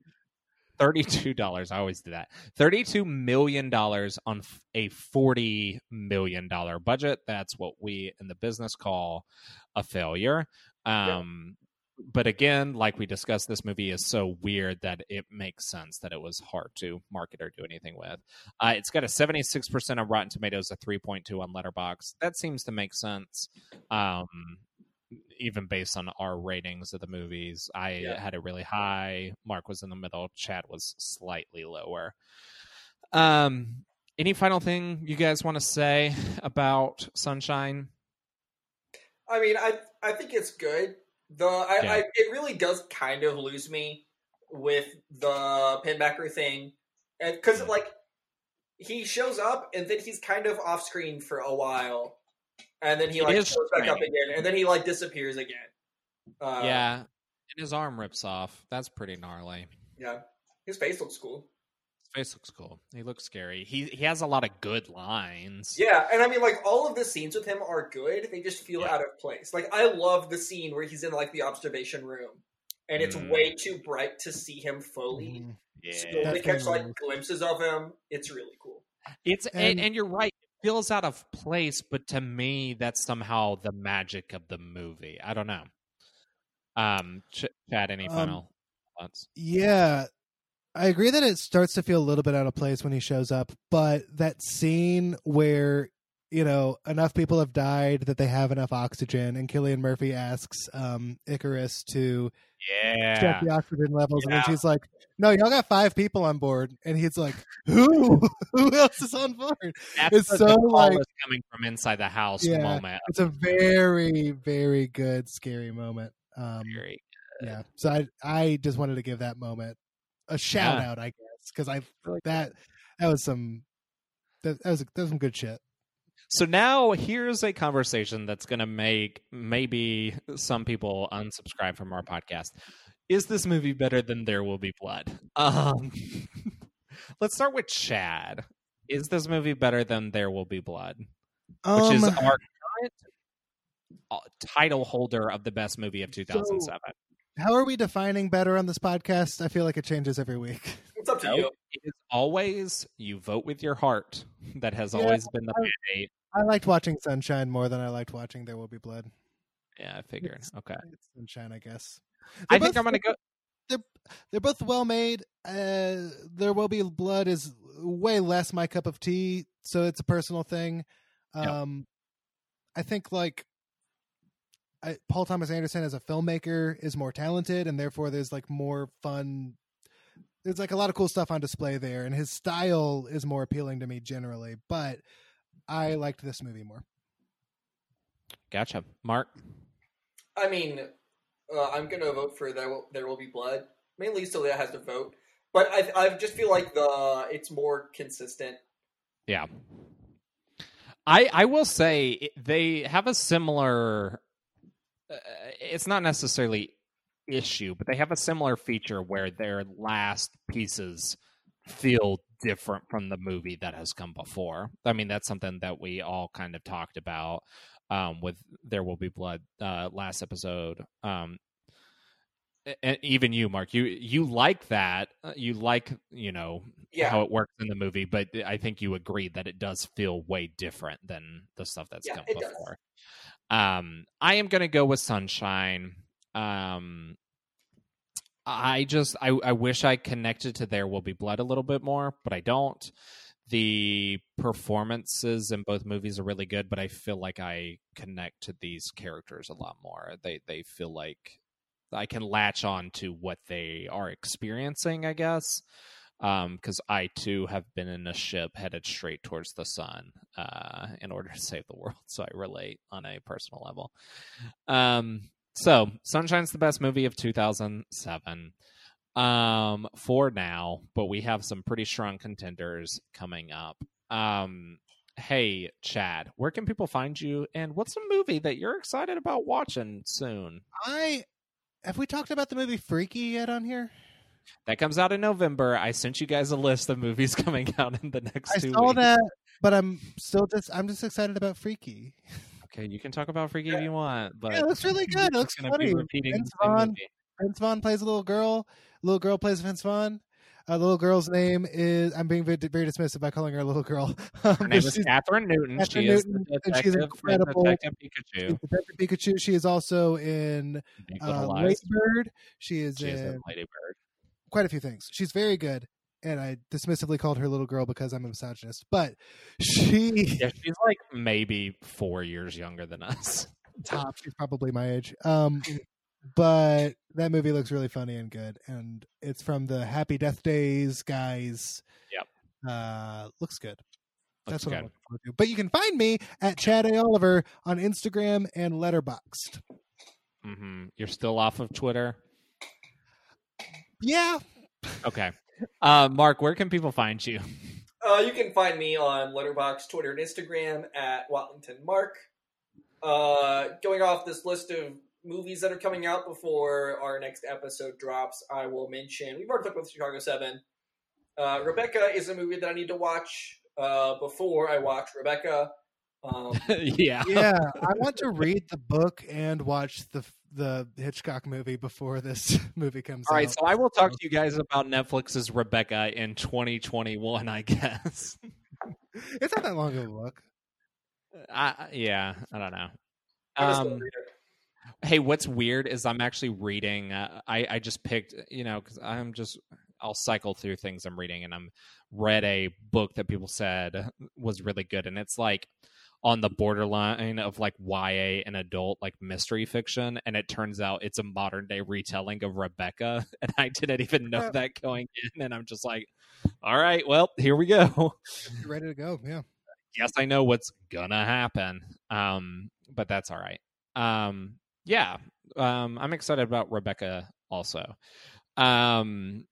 thirty-two dollars. I always do that. Thirty-two million dollars on a $40 million budget. That's what we in the business call a failure. Um, But again, like we discussed, this movie is so weird that it makes sense that it was hard to market or do anything with. Uh, it's got a seventy-six percent on Rotten Tomatoes, a three point two on Letterboxd. That seems to make sense. Um, even based on our ratings of the movies. I Yeah. had it really high. Mark was in the middle. Chad was slightly lower. Um, any final thing you guys want to say about Sunshine? I mean, I I think it's good. The I, Yeah. I it really does kind of lose me with the pinbacker thing, because like he shows up and then he's kind of off screen for a while, and then he It like shows back up again, and then he like disappears again. Uh, yeah, and his arm rips off. That's pretty gnarly. yeah. His face looks cool. His face looks cool. He looks scary. He he has a lot of good lines. Yeah, and I mean, like all of the scenes with him are good. They just feel Yeah. out of place. Like I love the scene where he's in like the observation room, and it's Mm. way too bright to see him fully. So Yeah. they catch like Definitely. glimpses of him. It's really cool. It's and, And- and you're right. It feels out of place, but to me, that's somehow the magic of the movie. I don't know. Um, Ch- Chad, any Um, final thoughts? Yeah, I agree that it starts to feel a little bit out of place when he shows up, but that scene where you know enough people have died that they have enough oxygen, and Cillian Murphy asks um, Icarus to Yeah, check the oxygen levels, and then Yeah. she's like, "No, y'all got five people on board," and he's like, "Who? [laughs] Who else is on board?" that's it's so, like- coming from inside the house Yeah. moment. It's a very, very good, scary moment. Um, Very- yeah, so I, I just wanted to give that moment a shout Yeah. out, I guess, because I that that was some that, that was that was some good shit. So now here's a conversation that's going to make maybe some people unsubscribe from our podcast. Is this movie better than There Will Be Blood? Um, [laughs] let's start with Chad. Is this movie better than There Will Be Blood? Which is Um, our current uh, title holder of the best movie of 2007. How are we defining better on this podcast? I feel like it changes every week. [laughs] It's up to Nope. you. It is always you vote with your heart. That has Yeah, always been the I- I liked watching Sunshine more than I liked watching There Will Be Blood. Yeah, I figured. It's- Okay. It's Sunshine, I guess. I They're think both- I'm going to go. They're they're both well made. Uh, there Will Be Blood is way less my cup of tea, so it's a personal thing. Yeah. Um, I think like I, Paul Thomas Anderson as a filmmaker is more talented, and therefore there's like more fun. There's like a lot of cool stuff on display there, and his style is more appealing to me generally. But I liked this movie more. Gotcha. Mark? I mean, uh, I'm gonna vote for there will, there will be blood. Mainly so that has to vote, but I I just feel like the it's more consistent. Yeah. I I will say they have a similar it's not necessarily issue, but they have a similar feature where their last pieces feel different from the movie that has come before. I mean, that's something that we all kind of talked about um, with There Will Be Blood uh, last episode. Um, and even you, Mark, you you like that. Uh, You like you know Yeah, how it works in the movie, but I think you agree that it does feel way different than the stuff that's Yeah, come before. does. Um, I am to go with Sunshine. Um, I just I, I wish I connected to There Will Be Blood a little bit more, but I don't. The performances in both movies are really good, but I feel like I connect to these characters a lot more. They they feel like I can latch on to what they are experiencing, I guess. Because I too have been in a ship headed straight towards the sun uh, in order to save the world, so I relate on a personal level. Um, so, Sunshine's the best movie of 2007 um, for now, but we have some pretty strong contenders coming up. Um, hey, Chad, where can people find you, and what's a movie that you're excited about watching soon? I have we talked about the movie Freaky yet on here? That comes out in November. I sent you guys a list of movies [laughs] coming out in the next I two saw weeks. that, but I'm still just I'm just excited about Freaky. Okay, you can talk about Freaky if you want, but yeah, it looks really good. It looks funny. repeating Vince Vaughn. Vince Vaughn plays a little girl. Little girl plays Vince Vaughn. A little girl's name is. I'm being very, very dismissive by calling her a little girl. Um, [laughs] Her name is she's- Kathryn Newton. Kathryn she is Newton, the and she's incredible. Detective she's Pikachu. Detective Pikachu. She is also in Big uh, Lady Bird. She is She is in in Lady Bird. Quite a few things. She's very good, and I dismissively called her little girl because I'm a misogynist. But she Yeah, she's like maybe four years younger than us. [laughs] top. She's probably my age. Um, but that movie looks really funny and good, and it's from the Happy Death Days guys. Yep. Uh, looks good. That's what I'm looking forward to. But you can find me at Chad A. Oliver on Instagram and Letterboxd. hmm You're still off of Twitter. Yeah, Okay. Uh, Mark, where can people find you? Uh, you can find me on Letterboxd, Twitter, and Instagram at Watlington Mark. Uh, going off this list of movies that are coming out before our next episode drops, I will mention we've already talked about Chicago Seven. Uh, Rebecca is a movie that I need to watch uh, before I watch Rebecca. Um, [laughs] yeah. yeah. I want to read the book and watch the the Hitchcock movie before this [laughs] movie comes out. All right, so I will talk to you guys about Netflix's Rebecca in 2021, I [laughs] guess. it's not that long of a book. I, yeah, I don't know. I'm just gonna Um, hey, what's weird is I'm actually reading. Uh, I I just picked, you know, because I'm just I'll cycle through things I'm reading, and I'm read a book that people said was really good, and it's like on the borderline of like YA and adult like mystery fiction, and it turns out it's a modern day retelling of Rebecca, [laughs] and I didn't even know that going in, and I'm just like, all right, well, here we go. You're ready to go. Yeah. yes, I know what's gonna happen. Um, but that's all right. Um, yeah. Um, I'm excited about Rebecca also. Um,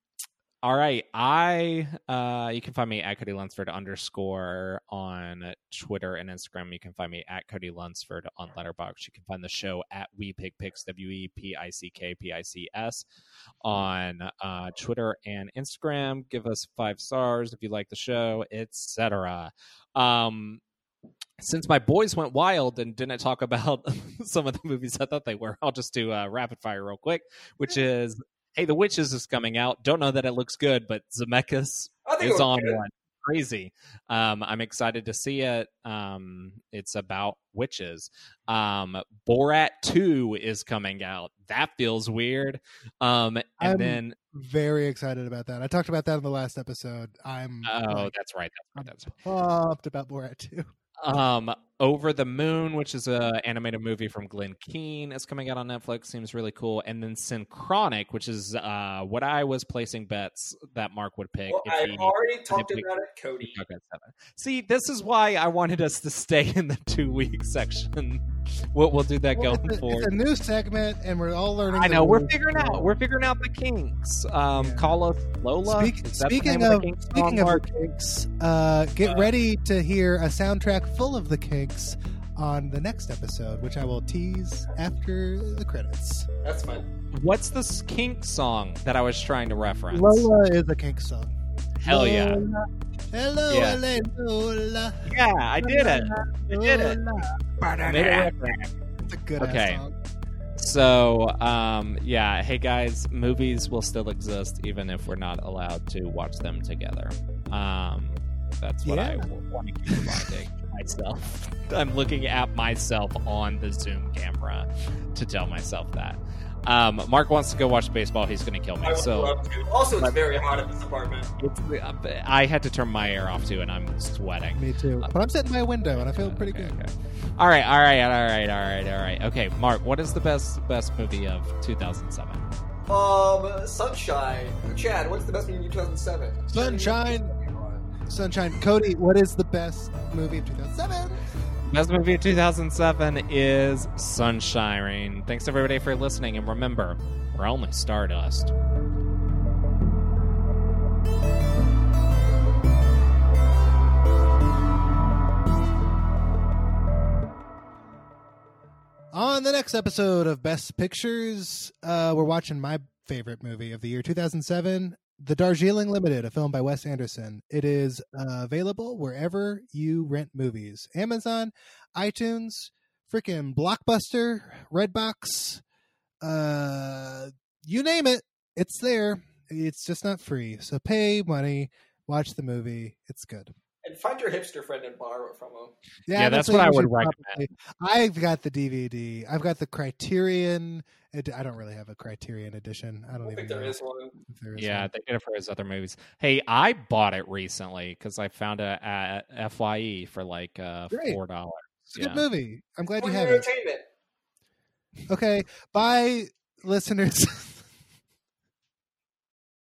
all right. I uh you can find me at Cody Lunsford underscore on Twitter and Instagram. You can find me at Cody Lunsford on Letterboxd. You can find the show at We Pick Picks W E P I C K P I C S on uh, Twitter and Instagram. Give us five stars if you like the show, etc. Um, since my boys went wild and didn't talk about [laughs] some of the movies I thought they were, I'll just do uh, rapid fire real quick, which is Hey, The Witches is coming out. Don't know that it looks good, but Zemeckis I think it is was on good. one. Crazy. Um, I'm excited to see it. Um, it's about witches. Um, Borat 2 is coming out. That feels weird. Um, and I'm- then, Very excited about that. I talked about that in the last episode. I'm oh, like, that's right. That's right. That's pumped about Borat 2. Um, Over the Moon, which is a animated movie from Glenn Keane, is coming out on Netflix. Seems really cool. And then Synchronic, which is uh what I was placing bets that Mark would pick. Well, if I've he- already talked picked- about it, Cody. See, this is why I wanted us to stay in the two week section. [laughs] We'll, we'll do that Well, going it's, a, forward. it's a new segment, and we're all learning. I know we're figuring out we're figuring out the kinks. Um, Yeah. call us Lola. Speak, Is that the speaking name of speaking of kinks, uh, get Uh, ready to hear a soundtrack full of the kinks on the next episode, which I will tease after the credits. That's fine. what's the kink song that I was trying to reference? Lola is a kink song. Hell yeah, Lola. Hello, Yeah. LA, Lola. yeah, I did it. I did it. Lola. Made a reference. It's a good Okay. ass song. So, um, yeah, hey guys, movies will still exist even if we're not allowed to watch them together. Um, that's what I Yeah. want to keep reminding myself. [laughs] I'm looking at myself on the Zoom camera to tell myself that. Um, Mark wants to go watch baseball. He's going to kill me. I would So love to. Also, it's very hot in this apartment. it's, I had to turn my air off too, and I'm sweating. Me too. But I'm sitting by a window and I feel pretty Okay, good. okay. All right, all right, all right, all right, all right. Okay, Mark, what is the best best movie of 2007? Um, Sunshine. Chad, what's the best movie of 2007? Sunshine. Sunshine. Cody, what is the best movie of 2007? Best movie of 2007 is Sunshine. Thanks everybody for listening, and remember, we're only Stardust. On the next episode of Best Pictures, uh, we're watching my favorite movie of the year 2007, The Darjeeling Limited, a film by Wes Anderson. It is uh, available wherever you rent movies Amazon, iTunes, freaking Blockbuster, Redbox, uh, you name it, it's there. It's just not free. So pay money, watch the movie. It's good. And find your hipster friend and borrow it from him. Yeah, that's what I would should recommend. probably- I've got the DVD. I've got the Criterion. ed- I don't really have a Criterion edition. I I don't don't even think there know is one. there is Yeah, one. they did it for his other movies. Hey, I bought it recently because I found it at Fye for like uh, four dollars. It's a good movie. I'm glad you have your it. Okay, bye, listeners. [laughs]